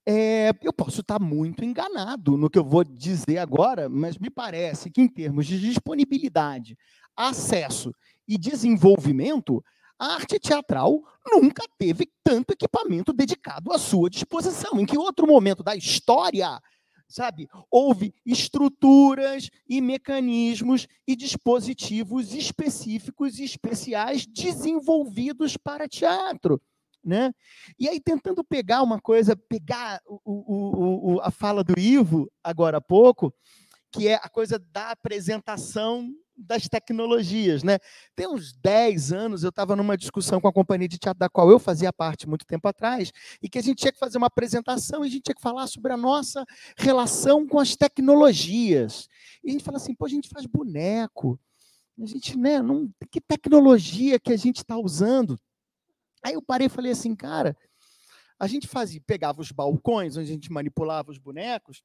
É, eu posso estar muito enganado no que eu vou dizer agora, mas me parece que, em termos de disponibilidade, acesso e desenvolvimento, a arte teatral nunca teve tanto equipamento dedicado à sua disposição. Em que outro momento da história, sabe, houve estruturas e mecanismos e dispositivos específicos e especiais desenvolvidos para teatro. Né? E aí, tentando pegar uma coisa, pegar o, o, o, a fala do Ivo agora há pouco, que é a coisa da apresentação das tecnologias, né? Tem uns 10 anos eu estava numa discussão com a companhia de teatro da qual eu fazia parte muito tempo atrás, e que a gente tinha que fazer uma apresentação e a gente tinha que falar sobre a nossa relação com as tecnologias. E a gente fala assim, pô, a gente faz boneco. A gente, né, não, que tecnologia que a gente está usando? Aí eu parei e falei assim, cara, a gente fazia, pegava os balcões onde a gente manipulava os bonecos,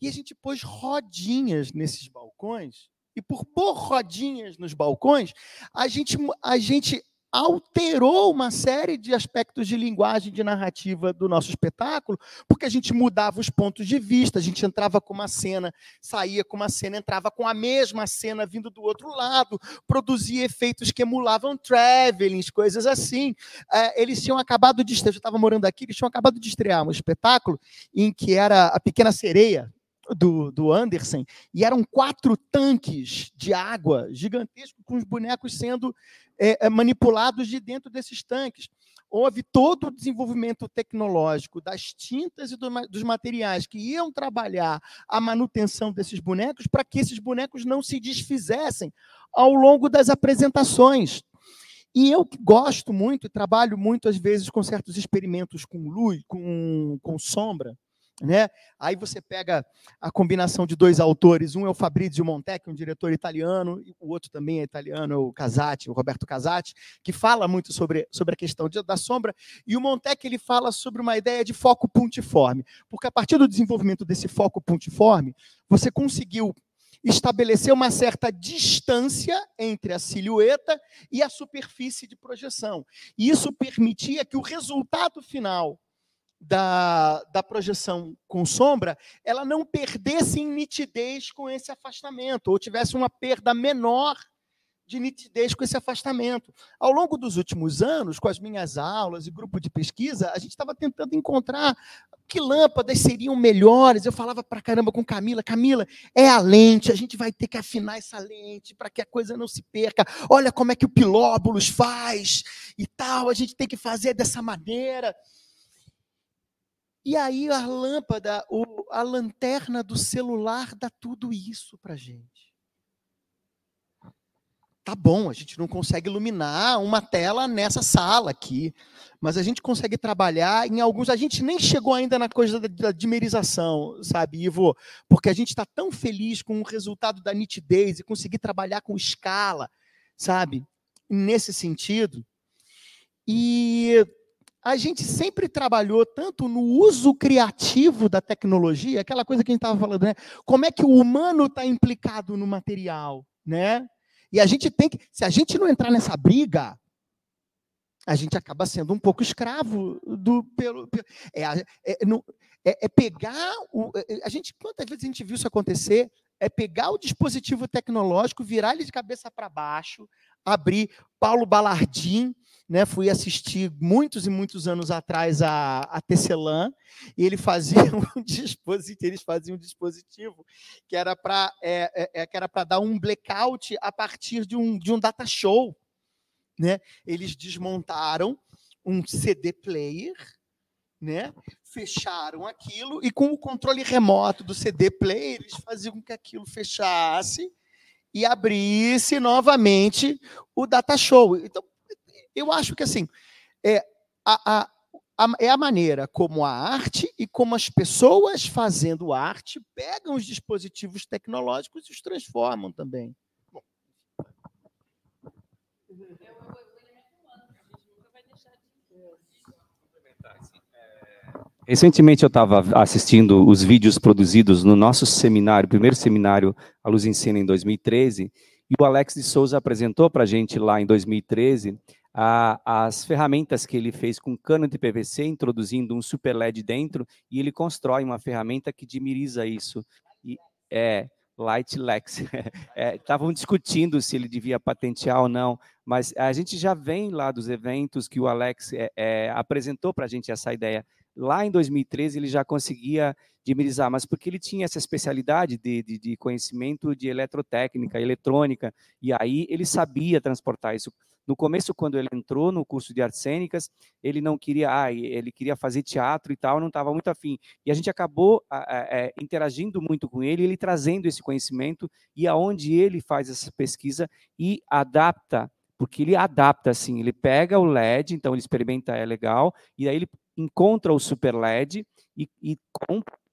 e a gente pôs rodinhas nesses balcões e por pôr rodinhas nos balcões, a gente, a gente alterou uma série de aspectos de linguagem, de narrativa do nosso espetáculo, porque a gente mudava os pontos de vista, a gente entrava com uma cena, saía com uma cena, entrava com a mesma cena vindo do outro lado, produzia efeitos que emulavam travelings, coisas assim. É, eles tinham acabado de estrear, eu estava morando aqui, eles tinham acabado de estrear um espetáculo em que era a Pequena Sereia, do, do Anderson, e eram quatro tanques de água gigantescos, com os bonecos sendo é, manipulados de dentro desses tanques. Houve todo o desenvolvimento tecnológico das tintas e do, dos materiais que iam trabalhar a manutenção desses bonecos para que esses bonecos não se desfizessem ao longo das apresentações. E eu gosto muito trabalho muito, às vezes, com certos experimentos com luz, com, com sombra, né? Aí você pega a combinação de dois autores, um é o Fabrizio Montecchi, um diretor italiano, e o outro também é italiano, é o Casati, o Roberto Casati, que fala muito sobre, sobre a questão de, da sombra, e o Montecchi ele fala sobre uma ideia de foco pontiforme, porque a partir do desenvolvimento desse foco pontiforme, você conseguiu estabelecer uma certa distância entre a silhueta e a superfície de projeção. E isso permitia que o resultado final da, da projeção com sombra, ela não perdesse em nitidez com esse afastamento, ou tivesse uma perda menor de nitidez com esse afastamento. Ao longo dos últimos anos, com as minhas aulas e grupo de pesquisa, a gente estava tentando encontrar que lâmpadas seriam melhores. Eu falava para caramba com Camila, Camila, é a lente, a gente vai ter que afinar essa lente para que a coisa não se perca. Olha como é que o Pilóbulos faz e tal, a gente tem que fazer dessa maneira. E aí a lâmpada, a lanterna do celular dá tudo isso para gente. Tá bom, a gente não consegue iluminar uma tela nessa sala aqui, mas a gente consegue trabalhar em alguns. A gente nem chegou ainda na coisa da, da dimerização, sabe, Ivo? Porque a gente está tão feliz com o resultado da nitidez e conseguir trabalhar com escala, sabe? Nesse sentido. E a gente sempre trabalhou tanto no uso criativo da tecnologia, aquela coisa que a gente estava falando, né? Como é que o humano está implicado no material, né? E a gente tem que, se a gente não entrar nessa briga, a gente acaba sendo um pouco escravo do pelo, pelo é, é, não, é, é, pegar o, é, é, a gente quantas vezes a gente viu isso acontecer é pegar o dispositivo tecnológico virar ele de cabeça para baixo abrir Paulo Balardim né, fui assistir muitos e muitos anos atrás a, a Tecelã, e ele fazia [LAUGHS] um dispositivo, eles faziam um dispositivo que era para é, é, é, que era para dar um blackout a partir de um, de um data show. Né? Eles desmontaram um CD player, né? fecharam aquilo, e com o controle remoto do CD player, eles faziam com que aquilo fechasse e abrisse novamente o data show. Então, eu acho que assim é a, a, a, é a maneira como a arte e como as pessoas fazendo arte pegam os dispositivos tecnológicos e os transformam também. Recentemente eu estava assistindo os vídeos produzidos no nosso seminário, primeiro seminário A Luz Ensina em 2013, e o Alex de Souza apresentou para a gente lá em 2013 a, as ferramentas que ele fez com cano de PVC, introduzindo um super LED dentro, e ele constrói uma ferramenta que dimeriza isso. E, é, Light Lex. Estavam [LAUGHS] é, discutindo se ele devia patentear ou não, mas a gente já vem lá dos eventos que o Alex é, é, apresentou para a gente essa ideia. Lá em 2013 ele já conseguia dimerizar, mas porque ele tinha essa especialidade de, de, de conhecimento de eletrotécnica, eletrônica, e aí ele sabia transportar isso no começo, quando ele entrou no curso de artes cênicas, ele não queria, ah, ele queria fazer teatro e tal, não estava muito afim. E a gente acabou é, interagindo muito com ele, ele trazendo esse conhecimento e aonde ele faz essa pesquisa e adapta, porque ele adapta assim, ele pega o LED, então ele experimenta, é legal, e aí ele encontra o super LED e, e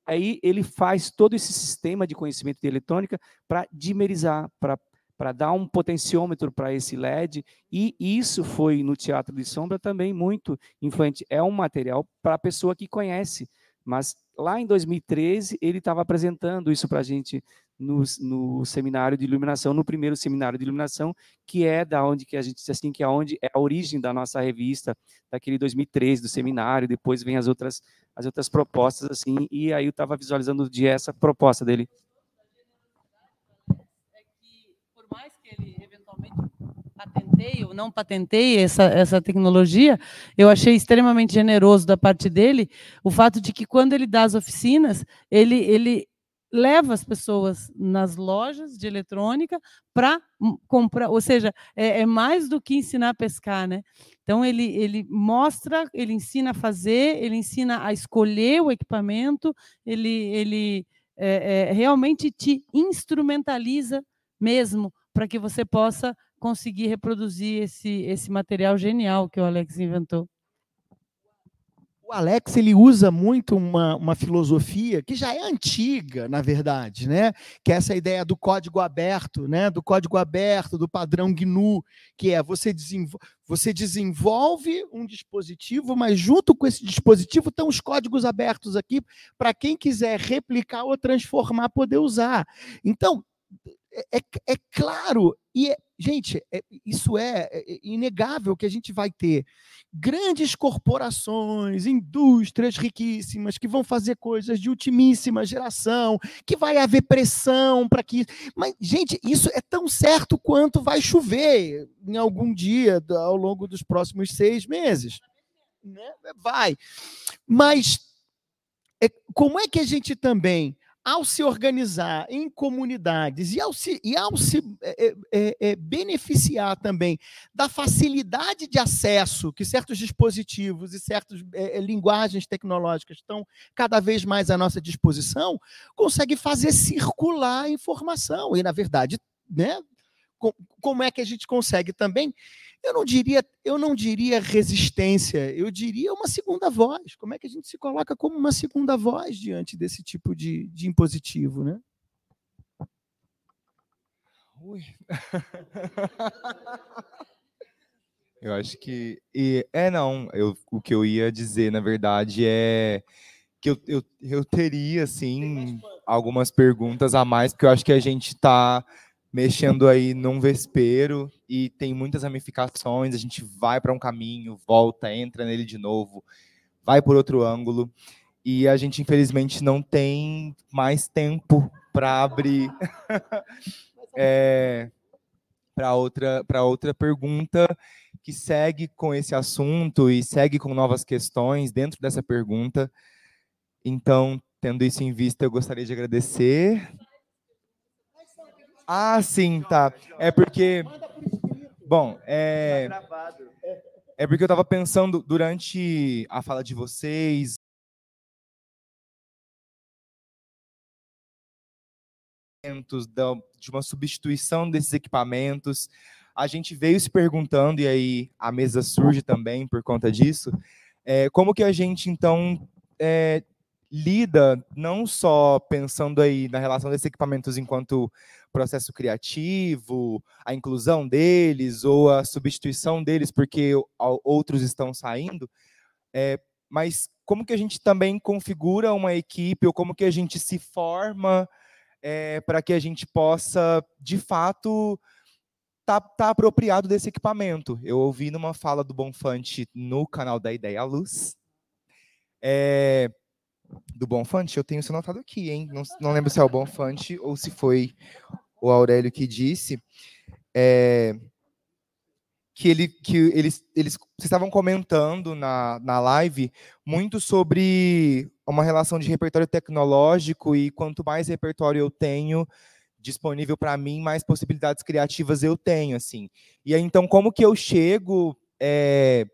aí ele faz todo esse sistema de conhecimento de eletrônica para dimerizar, para para dar um potenciômetro para esse LED, e isso foi no Teatro de Sombra também muito influente. É um material para a pessoa que conhece, mas lá em 2013 ele estava apresentando isso para a gente no, no seminário de iluminação, no primeiro seminário de iluminação, que é da onde que a gente assim que é onde é a origem da nossa revista, daquele 2013 do seminário, depois vem as outras as outras propostas assim, e aí eu estava visualizando de essa proposta dele. por mais que ele eventualmente patenteie ou não patenteie essa, essa tecnologia, eu achei extremamente generoso da parte dele o fato de que quando ele dá as oficinas, ele, ele leva as pessoas nas lojas de eletrônica para comprar, ou seja, é, é, mais do que ensinar a pescar, né? Então ele, ele mostra, ele ensina a fazer, ele ensina a escolher o equipamento, ele, ele é, é, realmente te instrumentaliza mesmo para que você possa conseguir reproduzir esse, esse material genial que o Alex inventou o Alex ele usa muito uma, uma filosofia que já é antiga, na verdade, né? Que é essa ideia do código aberto, né? Do código aberto, do padrão GNU, que é você, desenvol você desenvolve um dispositivo, mas junto com esse dispositivo estão os códigos abertos aqui para quem quiser replicar ou transformar poder usar. Então, é, é, é claro, e é, gente, é, isso é, é, inegável que a gente vai ter grandes corporações, indústrias riquíssimas que vão fazer coisas de ultimíssima geração, que vai haver pressão para que. Mas, gente, isso é tão certo quanto vai chover em algum dia ao longo dos próximos seis meses. Né? Vai. Mas é, como é que a gente também ao se organizar em comunidades e ao se, e ao se é, é, é, beneficiar também da facilidade de acesso que certos dispositivos e certas é, é, linguagens tecnológicas estão cada vez mais à nossa disposição, consegue fazer circular a informação. E, na verdade, né, como é que a gente consegue também eu não diria, eu não diria resistência, eu diria uma segunda voz. Como é que a gente se coloca como uma segunda voz diante desse tipo de, de impositivo, né? Ui. [LAUGHS] eu acho que e, é não. Eu, o que eu ia dizer, na verdade, é que eu, eu, eu teria assim algumas perguntas a mais, porque eu acho que a gente está mexendo aí num vespeiro e tem muitas ramificações, a gente vai para um caminho, volta, entra nele de novo, vai por outro ângulo, e a gente infelizmente não tem mais tempo para abrir [LAUGHS] é, para outra, para outra pergunta que segue com esse assunto e segue com novas questões dentro dessa pergunta. Então, tendo isso em vista, eu gostaria de agradecer ah, sim, tá. É porque. Bom, é. É porque eu estava pensando durante a fala de vocês. De uma substituição desses equipamentos. A gente veio se perguntando, e aí a mesa surge também por conta disso, é, como que a gente, então, é, lida não só pensando aí na relação desses equipamentos enquanto processo criativo, a inclusão deles ou a substituição deles porque outros estão saindo, é, mas como que a gente também configura uma equipe ou como que a gente se forma é, para que a gente possa, de fato, estar tá, tá apropriado desse equipamento. Eu ouvi numa fala do Bonfante no canal da Ideia Luz, é, do Bonfante, eu tenho isso anotado aqui, hein? Não, não lembro se é o Bonfante ou se foi o Aurélio que disse, é, que, ele, que eles, eles estavam comentando na, na live muito sobre uma relação de repertório tecnológico e quanto mais repertório eu tenho disponível para mim, mais possibilidades criativas eu tenho, assim. E aí, então, como que eu chego é,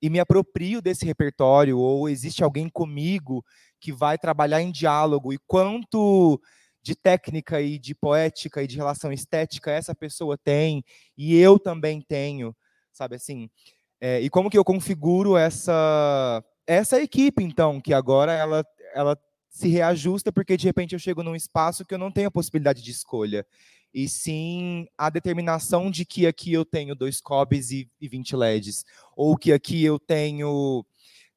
e me aproprio desse repertório, ou existe alguém comigo que vai trabalhar em diálogo, e quanto de técnica e de poética e de relação estética essa pessoa tem e eu também tenho, sabe assim? É, e como que eu configuro essa essa equipe então que agora ela ela se reajusta porque de repente eu chego num espaço que eu não tenho a possibilidade de escolha e sim a determinação de que aqui eu tenho dois cobs e, e 20 LEDs ou que aqui eu tenho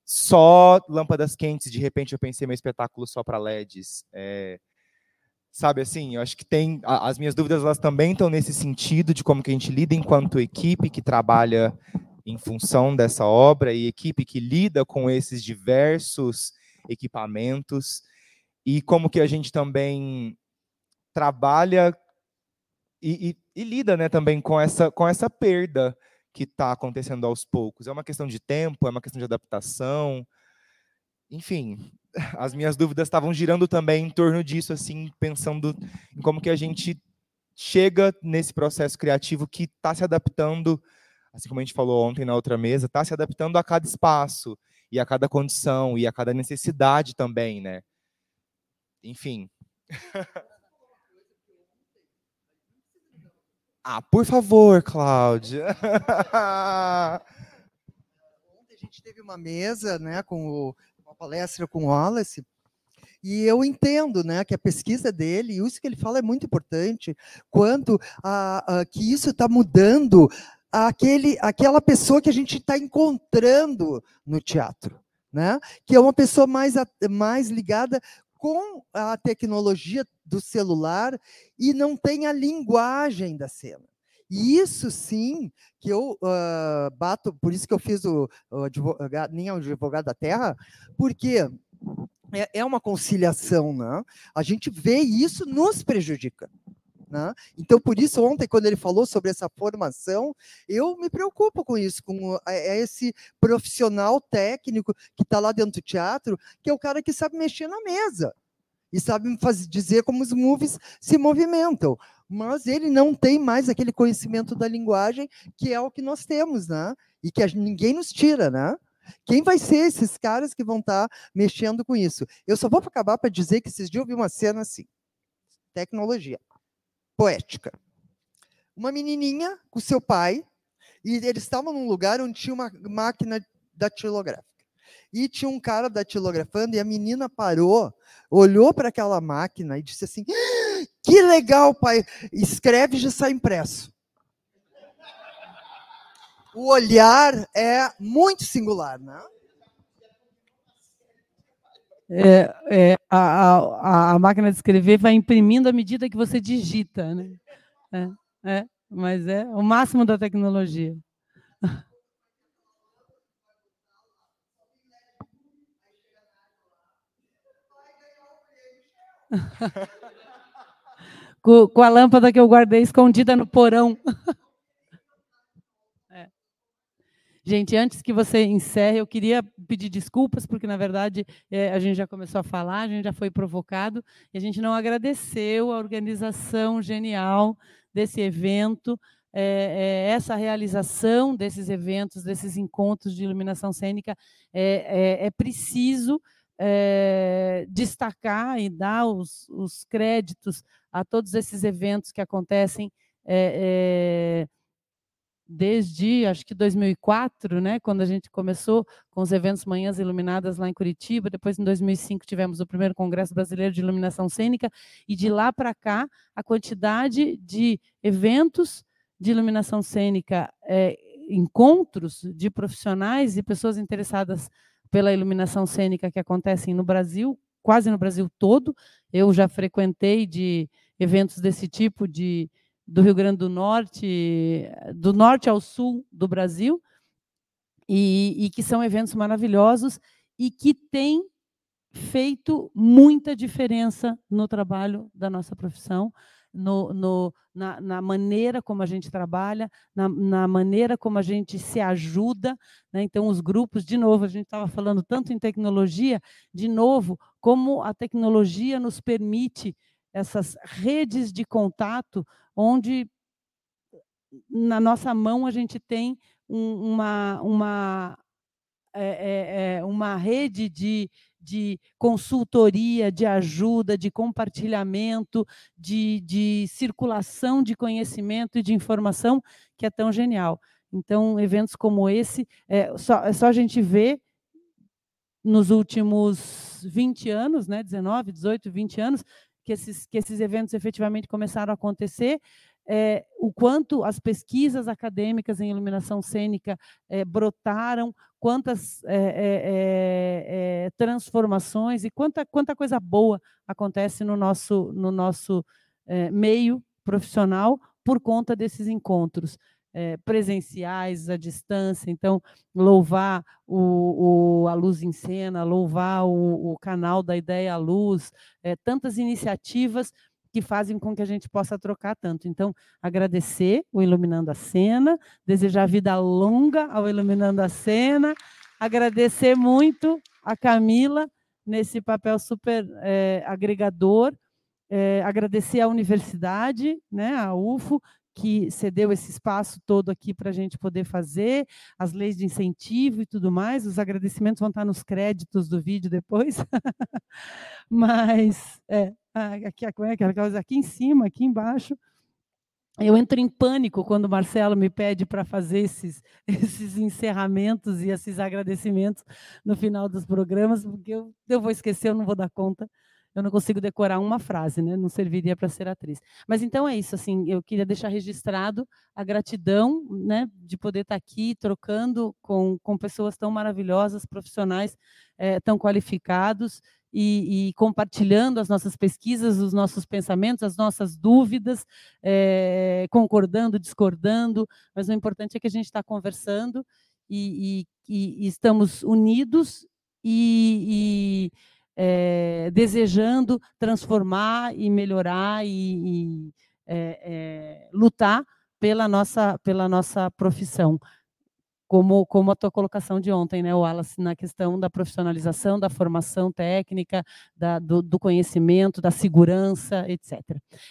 só lâmpadas quentes de repente eu pensei meu espetáculo só para LEDs é, sabe assim, eu acho que tem as minhas dúvidas elas também estão nesse sentido de como que a gente lida enquanto equipe que trabalha em função dessa obra e equipe que lida com esses diversos equipamentos e como que a gente também trabalha e, e, e lida né, também com essa, com essa perda que está acontecendo aos poucos. É uma questão de tempo, é uma questão de adaptação. Enfim, as minhas dúvidas estavam girando também em torno disso, assim, pensando em como que a gente chega nesse processo criativo que está se adaptando, assim como a gente falou ontem na outra mesa, está se adaptando a cada espaço e a cada condição e a cada necessidade também, né? Enfim. [LAUGHS] ah, por favor, Cláudia. Ontem a gente teve uma mesa, né, com o, palestra com o Wallace, e eu entendo, né, que a pesquisa dele, e isso que ele fala é muito importante, quanto a, a que isso está mudando aquele, aquela pessoa que a gente está encontrando no teatro, né? Que é uma pessoa mais, mais ligada com a tecnologia do celular e não tem a linguagem da cena. E isso sim que eu uh, bato, por isso que eu fiz o, o advogado, nem o advogado da terra, porque é, é uma conciliação, né? A gente vê isso nos prejudica. Né? Então, por isso, ontem, quando ele falou sobre essa formação, eu me preocupo com isso, com é esse profissional técnico que está lá dentro do teatro, que é o cara que sabe mexer na mesa e sabe fazer, dizer como os movies se movimentam. Mas ele não tem mais aquele conhecimento da linguagem que é o que nós temos, né? E que a, ninguém nos tira, né? Quem vai ser esses caras que vão estar tá mexendo com isso? Eu só vou acabar para dizer que esses dias eu vi uma cena assim. Tecnologia poética. Uma menininha com seu pai, e eles estavam num lugar onde tinha uma máquina datilográfica. E tinha um cara datilografando, e a menina parou, olhou para aquela máquina e disse assim: Que legal, pai! Escreve já sai impresso. O olhar é muito singular, né? é, é, a, a, a, máquina de escrever vai imprimindo à medida que você digita, né? É, é, mas é o máximo da tecnologia. [LAUGHS] [LAUGHS] com, com a lâmpada que eu guardei escondida no porão. [LAUGHS] Gente, antes que você encerre, eu queria pedir desculpas, porque, na verdade, é, a gente já começou a falar, a gente já foi provocado, e a gente não agradeceu a organização genial desse evento, é, é, essa realização desses eventos, desses encontros de iluminação cênica, é, é, é preciso é, destacar e dar os, os, créditos a todos esses eventos que acontecem desde acho que 2004, né, quando a gente começou com os eventos Manhãs Iluminadas lá em Curitiba, depois em 2005 tivemos o primeiro Congresso Brasileiro de Iluminação Cênica. E de lá para cá a quantidade de eventos de iluminação cênica, é, encontros de profissionais e pessoas interessadas pela iluminação cênica que acontecem no Brasil, quase no Brasil todo. Eu já frequentei de eventos desse tipo de do Rio Grande do Norte, do norte ao sul do Brasil, e, e que são eventos maravilhosos e que têm feito muita diferença no trabalho da nossa profissão, no, no, na, na, maneira como a gente trabalha, na, na, maneira como a gente se ajuda. Né? Então, os grupos, de novo, a gente estava falando tanto em tecnologia, de novo, como a tecnologia nos permite essas redes de contato onde na nossa mão a gente tem um, uma, uma, é, é, uma rede de, de consultoria, de ajuda, de compartilhamento, de, de circulação de conhecimento e de informação que é tão genial. Então, eventos como esse, é só, é só a gente ver nos últimos 20 anos, né, 19, 18, 20 anos, que esses, que esses eventos efetivamente começaram a acontecer, é, o quanto as pesquisas acadêmicas em iluminação cênica é, brotaram, quantas é, transformações e quanta, quanta coisa boa acontece no nosso, no nosso meio profissional por conta desses encontros. É, presenciais, à distância. Então, louvar o, o, a Luz em Cena, louvar o, o canal da Ideia à Luz, é, tantas iniciativas que fazem com que a gente possa trocar tanto. Então, agradecer o Iluminando a Cena, desejar vida longa ao Iluminando a Cena, agradecer muito a Camila nesse papel super é, agregador, é, agradecer à universidade, né, a UFO, que cedeu esse espaço todo aqui para a gente poder fazer, as leis de incentivo e tudo mais. Os agradecimentos vão estar nos créditos do vídeo depois. [LAUGHS] Mas, é, aqui, é coisa? Aqui em cima, aqui embaixo. Eu entro em pânico quando o Marcelo me pede para fazer esses, [LAUGHS] esses encerramentos e esses agradecimentos no final dos programas, porque eu, eu vou esquecer, eu não vou dar conta eu não consigo decorar uma frase, né? Não serviria para ser atriz. Mas então é isso, assim, eu queria deixar registrado a gratidão, né, de poder estar tá aqui trocando com, com pessoas tão maravilhosas, profissionais é, tão qualificados e, e, compartilhando as nossas pesquisas, os nossos pensamentos, as nossas dúvidas, é, concordando, discordando, mas o importante é que a gente está conversando e, e, e, estamos unidos e, é, desejando transformar e melhorar e, e é, lutar pela nossa, pela nossa profissão. Como, como a tua colocação de ontem, né, Wallace, na questão da profissionalização, da formação técnica, da, do, do, conhecimento, da segurança, etc.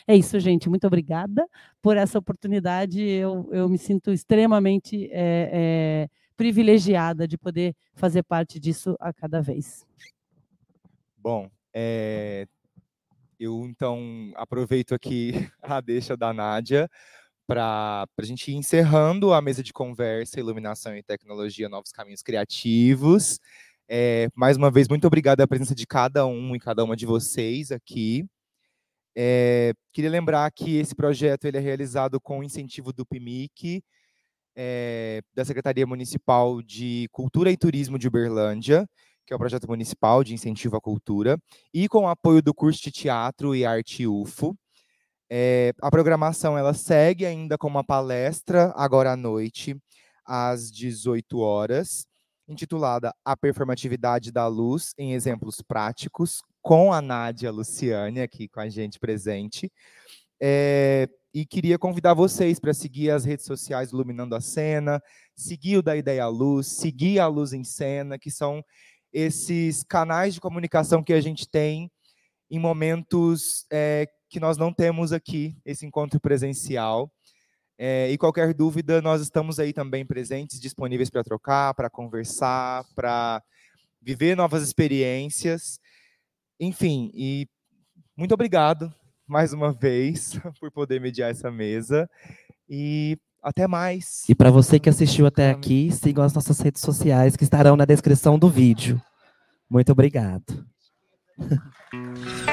É isso, gente. Muito obrigada por essa oportunidade. Eu, eu me sinto extremamente é, privilegiada de poder fazer parte disso a cada vez. Bom, é, eu então aproveito aqui [LAUGHS] a deixa da Nádia para a gente ir encerrando a mesa de conversa, iluminação e tecnologia, novos caminhos criativos. É, mais uma vez, muito obrigado à presença de cada um e cada uma de vocês aqui. É, queria lembrar que esse projeto ele é realizado com incentivo do PIMIC, é, da Secretaria Municipal de Cultura e Turismo de Uberlândia, que é o projeto municipal de incentivo à cultura, e com o apoio do curso de teatro e arte UFO. É, a programação ela segue ainda com uma palestra agora à noite, às 18 horas, intitulada A Performatividade da Luz em Exemplos Práticos, com a Nádia Luciane aqui com a gente presente. É, e queria convidar vocês para seguir as redes sociais Iluminando a Cena, seguir o da Ideia Luz, seguir a Luz em Cena, que são esses canais de comunicação que a gente tem em momentos é, que nós não temos aqui esse encontro presencial. É, e qualquer dúvida, nós estamos aí também presentes, disponíveis para trocar, para conversar, para viver novas experiências. Enfim, e muito obrigado mais uma vez [LAUGHS] por poder mediar essa mesa. E até mais. E para você que assistiu até aqui, sigam as nossas redes sociais que estarão na descrição do vídeo. Muito obrigado. [LAUGHS]